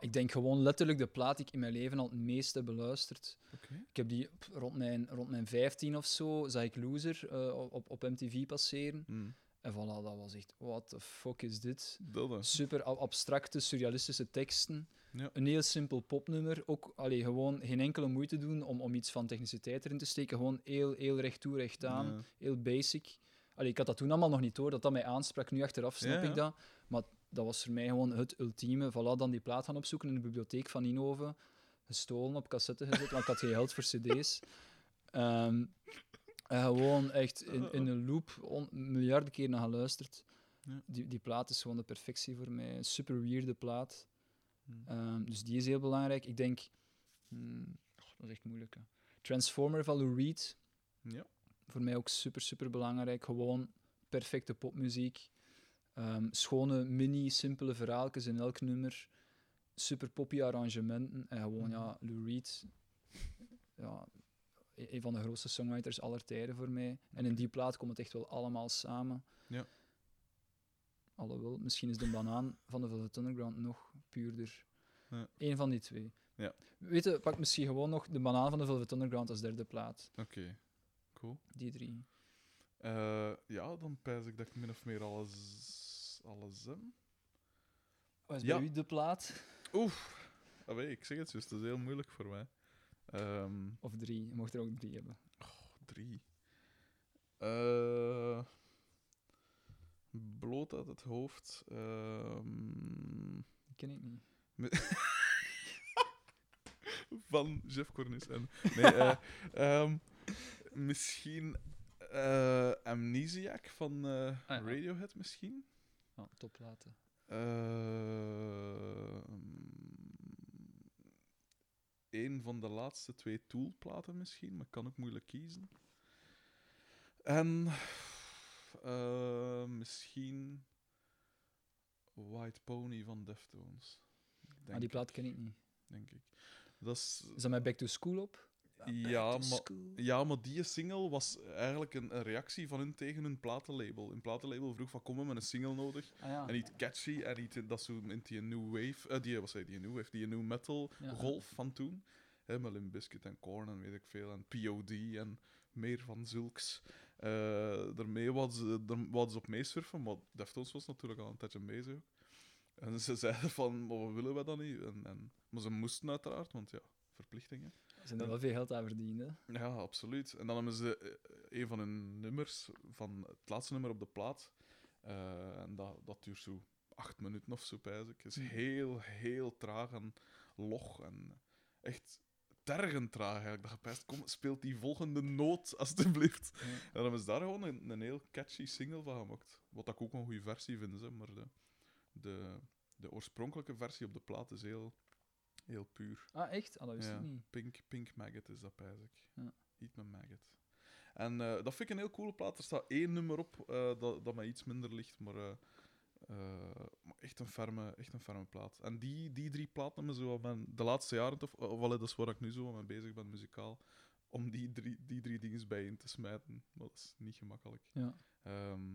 ik denk gewoon letterlijk de plaat die ik in mijn leven al het meest heb beluisterd. Oké. Ik heb die op- rond mijn, rond mijn 15 of zo, zag ik Loser eh, op, op MTV passeren. Hm. En voilà, dat was echt, what the fuck is dit? Super ab- abstracte, surrealistische teksten. Ja. Een heel simpel popnummer. Ook allee, gewoon geen enkele moeite doen om, om iets van techniciteit erin te steken. Gewoon heel, heel recht toe, recht aan. Ja. Heel basic. Allee, ik had dat toen allemaal nog niet door, dat dat mij aansprak. Nu achteraf snap Ja, ik dat. Maar dat was voor mij gewoon het ultieme. Voilà, dan die plaat gaan opzoeken in de bibliotheek van Inhoven. Gestolen, op cassette gezet, want ik had geen geld voor cd's. Ehm, en gewoon echt in, in een loop on, miljarden keer naar geluisterd. Ja. Die, die plaat is gewoon de perfectie voor mij. Een super weirde plaat. Hm. Ehm, dus die is heel belangrijk. Ik denk... hmm, oh, dat is echt moeilijk. Hè. Transformer van Lou Reed. Ja. Voor mij ook super, super belangrijk. Gewoon perfecte popmuziek. Ehm, schone, mini, simpele verhaaltjes in elk nummer. Super poppy arrangementen. En gewoon, Mhm. ja, Lou Reed. Ja, een van de grootste songwriters aller tijden voor mij. En in die plaat komt het echt wel allemaal samen. Ja. Alhoewel, misschien is de banaan van de Velvet Underground nog puurder. Ja. Eén van die twee. Ja. Weet je, pak misschien gewoon nog de banaan van de Velvet Underground als derde plaat. Oké, cool. Die drie. Eh, ja, dan pijs ik dat ik min of meer alles, alles heb. Wat is Ja. bij u de plaat? Oef. Ik zeg het juist, dat is heel moeilijk voor mij. Ehm, Of drie? Je mocht er ook drie hebben. drie. Eh, bloot uit het hoofd. Ehm, Die ken ik niet. van Jeff Cornis. En, nee, eh, ehm, misschien eh, Amnesiac van ja. Radiohead, misschien. Oh, topplaten. Eh, een van de laatste twee Tool-platen misschien, maar ik kan ook moeilijk kiezen. En eh, misschien White Pony van Deftones. Ah, die plaat ken ik niet. denk ik. Dat is, Is dat met Back to School op? Ja, maar, ja, maar die single was eigenlijk een, een reactie van hun tegen hun platenlabel. Hun platenlabel vroeg van, kom we met een single nodig. Ah, ja. En niet catchy en niet dat zo in die new wave, eh, die, wat zei die new wave, die new metal Ja. golf van toen. Hè, met Limp Bizkit en Korn en weet ik veel, en POD en meer van zulks. Eh daarmee wat ze, wat ze op meesurfen, maar Deftones was natuurlijk al een tijdje bezig. En ze zeiden van, wat willen we dan niet? En, en, maar ze moesten uiteraard, want ja, verplichtingen. Ze hebben er wel veel geld aan verdiend, hè. Ja, absoluut. En dan hebben ze eh, een van hun nummers, van het laatste nummer op de plaat. eh, en dat, dat duurt zo acht minuten of zo, pijs ik. Het is Hmm. heel, heel traag en log. En echt tergend traag eigenlijk. Dat je pijst, kom, speelt die volgende noot, alstublieft. Ja. En dan hebben ze daar gewoon een, een heel catchy single van gemaakt. Wat ik ook een goede versie vind, hè, maar de, de, de oorspronkelijke versie op de plaat is heel, heel puur. Ah, echt? Ah, dat wist Ja. ik niet. Pink, Pink Maggot is dat, pijs ik. Ja. Eat my maggot. En eh, dat vind ik een heel coole plaat. Er staat één nummer op eh, dat, dat mij iets minder ligt, maar, eh, maar echt, een ferme, echt een ferme plaat. En die, die drie platen zo mijn, de laatste jaren, of, of allee, dat is waar ik nu zo mee bezig ben, muzikaal, om die drie, die drie dingen bijeen te smijten. Dat is niet gemakkelijk. Ja. Ehm,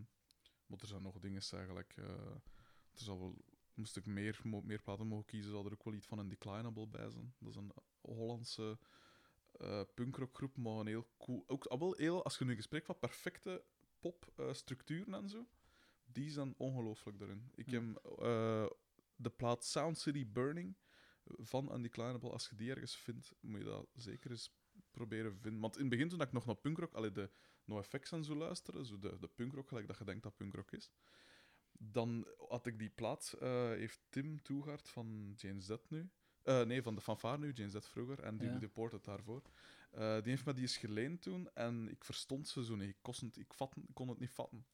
maar er zijn nog dingen eigenlijk. er zal wel, moest ik meer, meer platen mogen kiezen, zal er ook wel iets van een Declinable bij zijn. Dat is een Hollandse eh punkrockgroep, maar een heel cool. Ook ah, wel heel, als je nu een gesprek van perfecte popstructuren en zo, die zijn ongelooflijk daarin. Ik Ja. heb eh, de plaat Sound City Burning van Undeclinable. Als je die ergens vindt, moet je dat zeker eens proberen vinden. Want in het begin, toen ik nog naar punkrock, allee, de NoFX en zo luisteren, zo de, de punkrock, gelijk dat je denkt dat punkrock is, dan had ik die plaat, eh, heeft Tim Toegaard van Jane Z nu, eh, nee, van de fanfare nu, Jane Z vroeger, en die Ja. Deported daarvoor. Eh, die heeft me die eens geleend toen, en ik verstond ze zo niet. Ik, kon het, ik, kon het niet vatten.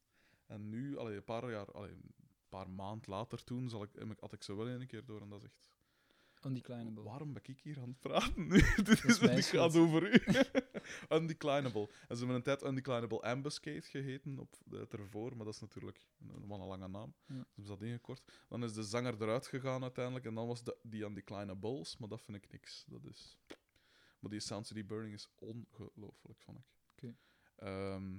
En nu, allee, een paar jaar, allee, een paar maand later toen, zal ik- had ik ze wel een keer door, en dat is echt... Undeclinable. Waarom ben ik hier aan het praten nu? Dit is, het gaat over u. Undeclinable. En ze hebben een tijd Undeclinable Ambuscade geheten op de, ervoor, maar dat is natuurlijk een, een lange naam. Ja. Dus hebben ze dat ingekort. Dan is de zanger eruit gegaan uiteindelijk, en dan was de, die Undeclinables, maar dat vind ik niks. Dat is... Maar die Sound City Burning is ongelooflijk, vond ik. Oké. Ehm,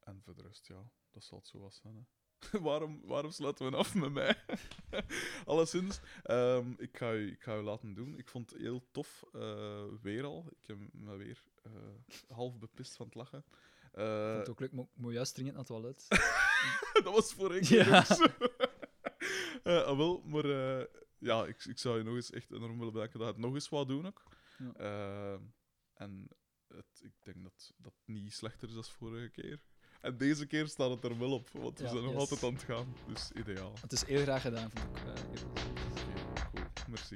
en voor de rest, ja, dat zal het zo was zijn. Hè. waarom, waarom sluiten we af met mij? Alleszins, ehm, ik, ga u, ik ga u laten doen. Ik vond het heel tof, eh, weer al. Ik heb me weer eh, half bepist van het lachen. Eh, Ik vond het ook leuk, maar ik moet juist dringend naar het toilet. dat was voor één keer Ja. Eh, ah, wel, maar eh, ja, ik, ik zou je nog eens echt enorm willen bedanken dat je het nog eens wou doen ook. Ja. Eh, en het, ik denk dat dat niet slechter is dan vorige keer. En deze keer staat het er wel op, want we Ja, zijn nog yes. altijd aan het gaan. Dus ideaal. Het is heel graag gedaan, vond ik. eh, heel Oké, cool. Merci.